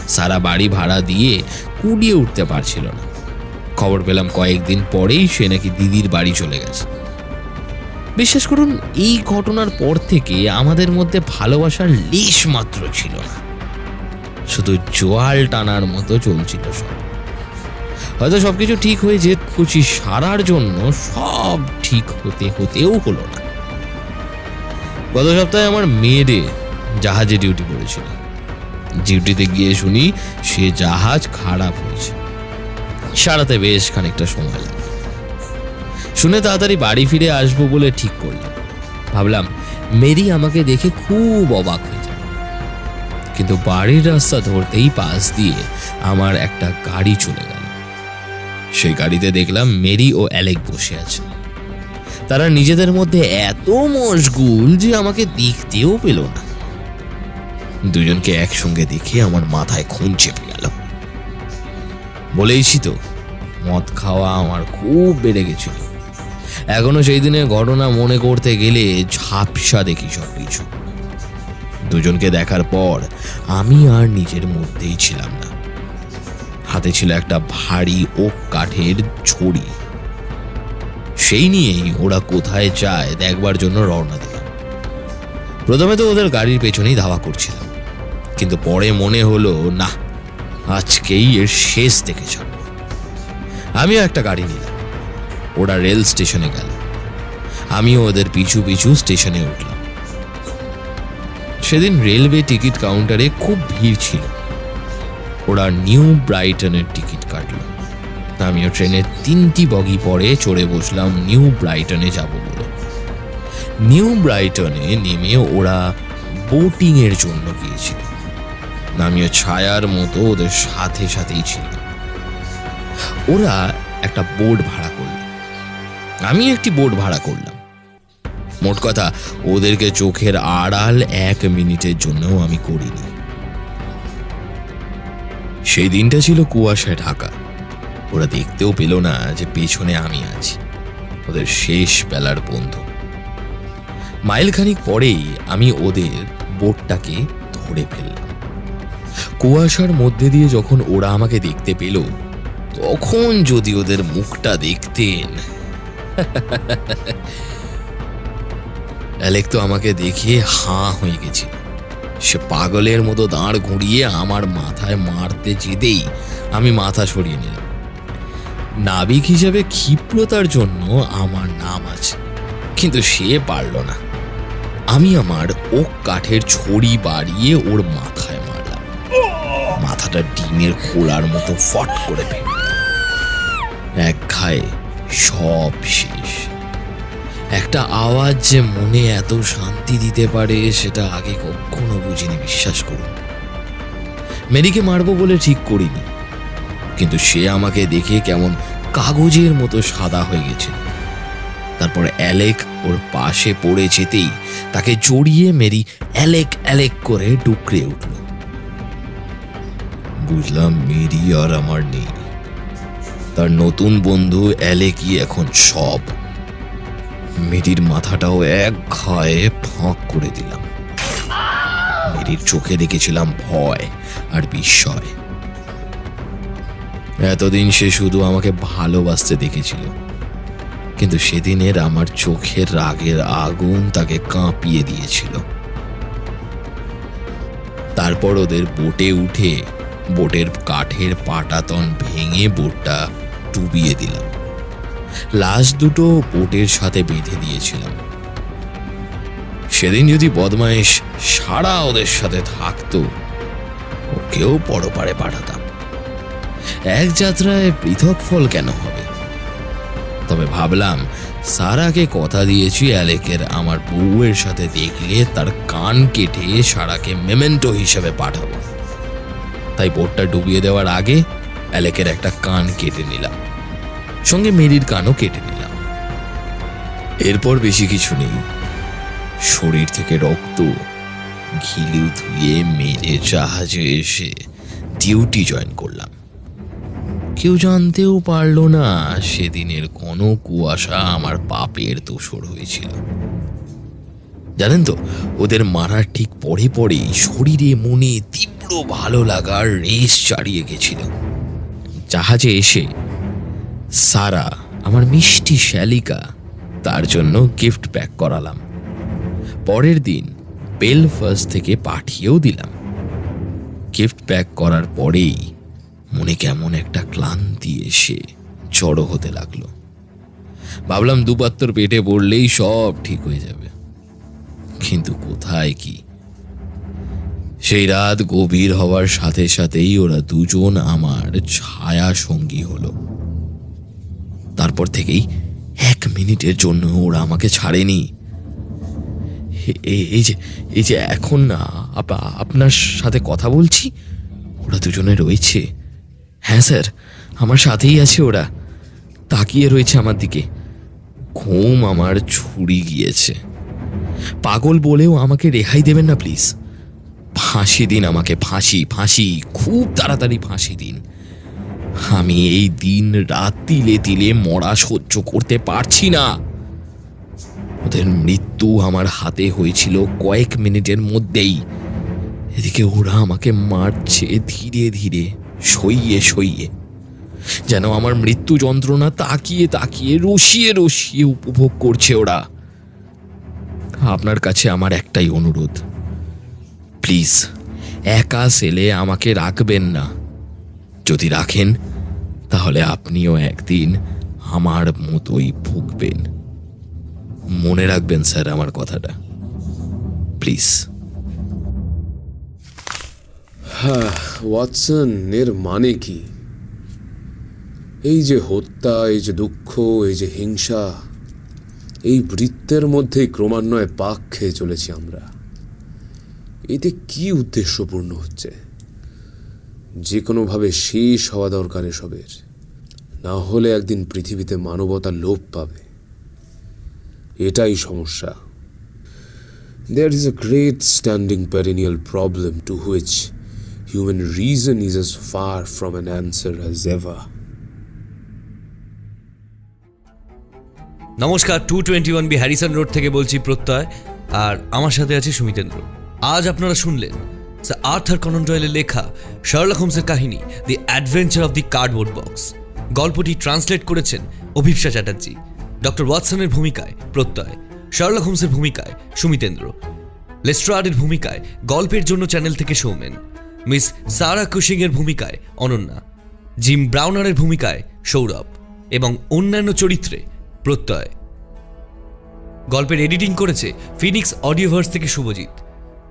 সারা বাড়ি ভাড়া দিয়ে কুড়িয়ে উঠতে পারছিল না। খবর পেলাম কয়েকদিন পরেই সে নাকি দিদির বাড়ি চলে গেছে। বিশ্বাস করুন, এই ঘটনার পর থেকে আমাদের মধ্যে ভালোবাসার লেশ মাত্র ছিল না। শুধু জোয়াল টানার মতো চলছিল সব। হয়তো সবকিছু ঠিক হয়ে যে খুশি সারার জন্য সব ঠিক হতে হতেও হলো না। গত সপ্তাহে আমার মেয়েরে জাহাজে ডিউটি পড়েছিল। ডিউটিতে গিয়ে শুনি সে জাহাজ খারাপ হয়েছে। সারাতে বেশ খানিকটা সময় লাগে শুনে তাড়াতাড়ি বাড়ি ফিরে আসব বলে ঠিক করলাম। ভাবলাম, মেরি আমাকে দেখে খুব অবাক হয়ে যাবে। কিন্তু বাড়ির রাস্তা ধরতেই পাশ দিয়ে আমার একটা গাড়ি চলে গেল। সেই গাড়িতে দেখলাম মেরি ও অ্যালেক বসে আছে। তারা নিজেদের মধ্যে এত মশগুল যে আমাকে দেখতেও পেল না। দুজনকে একসঙ্গে দেখে আমার মাথায় খুন চেপে গেল। বলেইছি তো, মদ খাওয়া আমার খুব বেড়ে গেছিল। এখনও সেই দিনের ঘটনা মনে করতে গেলে ঝাপসা দেখি সব কিছু দুজনকে দেখার পর আমি আর নিজের মধ্যেই ছিলাম হাতে ছিল একটা ভারী ও কাঠের ছড়ি সেই নিয়েই ওরা কোথায় যায় দেখবার জন্য রওনা দিলাম প্রথমে তো ওদের গাড়ির পেছনেই ধাওয়া করছিলাম। কিন্তু পরে মনে হলো না আজকেই এর শেষ দেখে ছাড়ব আমিও একটা গাড়ি নিলাম। ওরা রেল স্টেশনে গেল। আমিও ওদের পিছু পিছু স্টেশনে উঠলাম। সেদিন রেলওয়ে টিকিট কাউন্টারে খুব ভিড় ছিল। ওরা নিউ ব্রাইটনের টিকিট কাটল। আমিও ট্রেনের তিনটি বগি পরে চড়ে বসলাম নিউ ব্রাইটনে যাব বলে। নিউ ব্রাইটনে নেমে ওরা বোটিং এর জন্য গিয়েছিল। আমিও ছায়ার মতো ওদের সাথে সাথেই ছিলাম। ওরা একটা বোট ভাড়া করল। আমি একটি বোট ভাড়া করলাম। মোট কথা, ওদেরকে চোখের আড়াল এক মিনিটের জন্যও আমি করিনি। সেই দিনটা ছিল কুয়াশায় ঢাকা। ওরা দেখতেও পেল না যে পেছনে আমি আছি, ওদের শেষ বেলার বন্ধু। মাইলখানিক পরেই আমি ওদের বোটটাকে ধরে ফেললাম। কুয়াশার মধ্যে দিয়ে যখন ওরা আমাকে দেখতে পেল, তখন যদি ওদের মুখটা দেখতেন। অ্যালেক তো আমাকে দেখে হাঁ হয়ে গেছিল। সে পাগলের মতো দাঁড় ঘুরিয়ে আমার মাথায় মারতে যেতেই আমি মাথা সরিয়ে নিলাম। নাবিক হিসেবে ক্ষিপ্রতার জন্য আমার নাম আছে, কিন্তু সে পারল না। আমি আমার ওক কাঠের ছড়ি বাড়িয়ে ওর মাথায় মারলাম। মাথাটা ডিমের খোলার মতো ফট করে ফেলল এক ঘায়ে সব শেষ। একটা আওয়াজ যে মনে এত শান্তি দিতে পারে সেটা আগে কখনো বুঝিনি, বিশ্বাস করুন। মেরিকে মারবো বলে ঠিক করিনি, কিন্তু সে আমাকে দেখে কেমন কাগজের মতো সাদা হয়ে গেছিল তারপর অ্যালেক ওর পাশে পড়ে যেতেই তাকে জড়িয়ে মেরি অ্যালেক অ্যালেক করে ডুকরে উঠল। বুঝলাম মেরি আর আমার নেই। তার নতুন বন্ধু অ্যালেকই এখন সব। মেরির মাথাটাও এক ঘায়ে ফাঁক করে দিলাম। মেরির চোখে দেখেছিলাম ভয় আর বিস্ময়। এতদিন সে শুধু আমাকে ভালোবাসতে দেখেছিল। কিন্তু সেদিনের আমার চোখের রাগের আগুন তাকে কাঁপিয়ে দিয়েছিল। তারপর ওদের বোটে উঠে বোটের কাঠের পাটাতন ভেঙে বোটটা ডুবিয়ে দিলাম। লাশ দুটো বোটের সাথে বেঁধে দিয়েছিলাম। সেদিন যদি বদমাইশ সারা ওদের সাথে থাকতো, ওকেও পরপারে পাঠাতাম। এক যাত্রায় পৃথক ফল কেন হবে? তবে ভাবলাম, সারাকে কথা দিয়েছি অ্যালেকের আমার বউয়ের সাথে দেখলে তার কান কেটে সারাকে মেমেন্টো হিসেবে পাঠাবো। তাই বোটটা ডুবিয়ে দেওয়ার আগে অ্যালেকের একটা কান কেটে নিলাম। সঙ্গে মেরির কানও কেটে নিলাম। এরপর বেশি কিছু নেই। শরীর থেকে রক্ত ঘিলু ধুয়ে মেরে জাহাজে এসে ডিউটি জয়েন করলাম। কেউ জানতেও পারল না সেদিনের ঘন কুয়াশা আমার পাপের দোষর হয়েছিল। জানেন তো, ওদের মারার ঠিক পরে পরেই শরীরে মনে তীব্র ভালো লাগার রেস চাড়িয়ে গেছিল। জাহাজে এসে সারা, আমার মিষ্টি শ্যালিকা, তার জন্য গিফট প্যাক করালাম। পরের দিন বেলফাস থেকে পাঠিয়েও দিলাম। গিফট প্যাক করার পরেই মনে কেমন একটা ক্লান্তি এসে জড়ো হতে লাগল। ভাবলাম দুপাত্তর পেটে পড়লেই সব ঠিক হয়ে যাবে। কিন্তু কোথায় কি? সেই রাত গভীর হওয়ার সাথে সাথেই ওরা দুজন আমার ছায়া সঙ্গী হলো। তারপর থেকেই এক মিনিটের জন্য ওরা আমাকে ছাড়েনি। এই যে এই যে এখন না, আপ- আপনার সাথে কথা বলছি? ওরা দুজনে রয়েছে। হ্যাঁ স্যার, আমার সাথেই আছে ওরা। তাকিয়ে রয়েছে আমার দিকে। ঘুম আমার ছুরি গিয়েছে। পাগল বলেও আমাকে রেহাই দেবেন না, প্লিজ। ফাঁসি দিন আমাকে, ফাঁসি ফাঁসি, খুব তাড়াতাড়ি ফাঁসি দিন। আমি এই দিন রাত তিলে তিলে মরা সহ্য করতে পারছি না। ওদের মৃত্যু আমার হাতে হয়েছিল কয়েক মিনিটের মধ্যেই। এদিকে ওরা আমাকে মারছে ধীরে ধীরে, সইয়ে সইয়ে। যেন আমার মৃত্যু যন্ত্রণা তাকিয়ে তাকিয়ে রসিয়ে রসিয়ে উপভোগ করছে ওরা। আপনার কাছে আমার একটাই অনুরোধ। প্লিজ, একা সেলে আমাকে রাখবেন না। যদি রাখেন, তাহলে আপনিও একদিন আমার মতোই ভুগবেন। মনে রাখবেন স্যার আমার কথাটা। প্লিজ। ওয়াটসন, এর মানে কি? এই যে হত্যা, এই যে দুঃখ, এই যে হিংসা, এই বৃত্তের মধ্যেই ক্রমান্বয়ে পাক খেয়ে চলেছি আমরা। এতে কি উদ্দেশ্যপূর্ণ হচ্ছে? যে কোনোভাবে শেষ হওয়া দরকার এসবের। না হলে একদিন পৃথিবীতে মানবতা লোপ পাবে। এটাই সমস্যা। There is a great standing perennial problem to which human reason is as far from an answer as ever. নমস্কার two twenty one B Harrison Road থেকে বলছি প্রত্যয়, আর আমার সাথে আছে সুমিতেন্দ্র। আজ আপনারা শুনলেন স্যার আর্থার কনন ডয়েলের লেখা শার্লক হোমসের কাহিনী the adventure of the cardboard box গল্পটি ট্রান্সলেট করেছেন অভিপ্সা চ্যাটার্জি। ডক্টর ওয়াটসনের ভূমিকায় প্রত্যয় শার্লক হোমসের ভূমিকায় সুমিতেন্দ্র। লেস্ট্রাডের ভূমিকায় গল্পের জন্য চ্যানেল থেকে সৌমেন মিস সারা কুশিংয়ের ভূমিকায় অনন্যা। জিম ব্রাউনারের ভূমিকায় সৌরভ। এবং অন্যান্য চরিত্রে প্রত্যয়। গল্পের এডিটিং করেছে ফিনিক্স অডিওভার্স থেকে শুভজিৎ।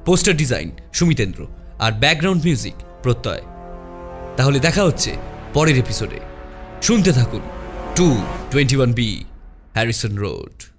পোস্টার ডিজাইন সুমিতেন্দ্র আর ব্যাকগ্রাউন্ড মিউজিক প্রত্যয়। তাহলে দেখা হচ্ছে পরের এপিসোডে। শুনতে থাকুন। Two twenty one B, Harrison Road.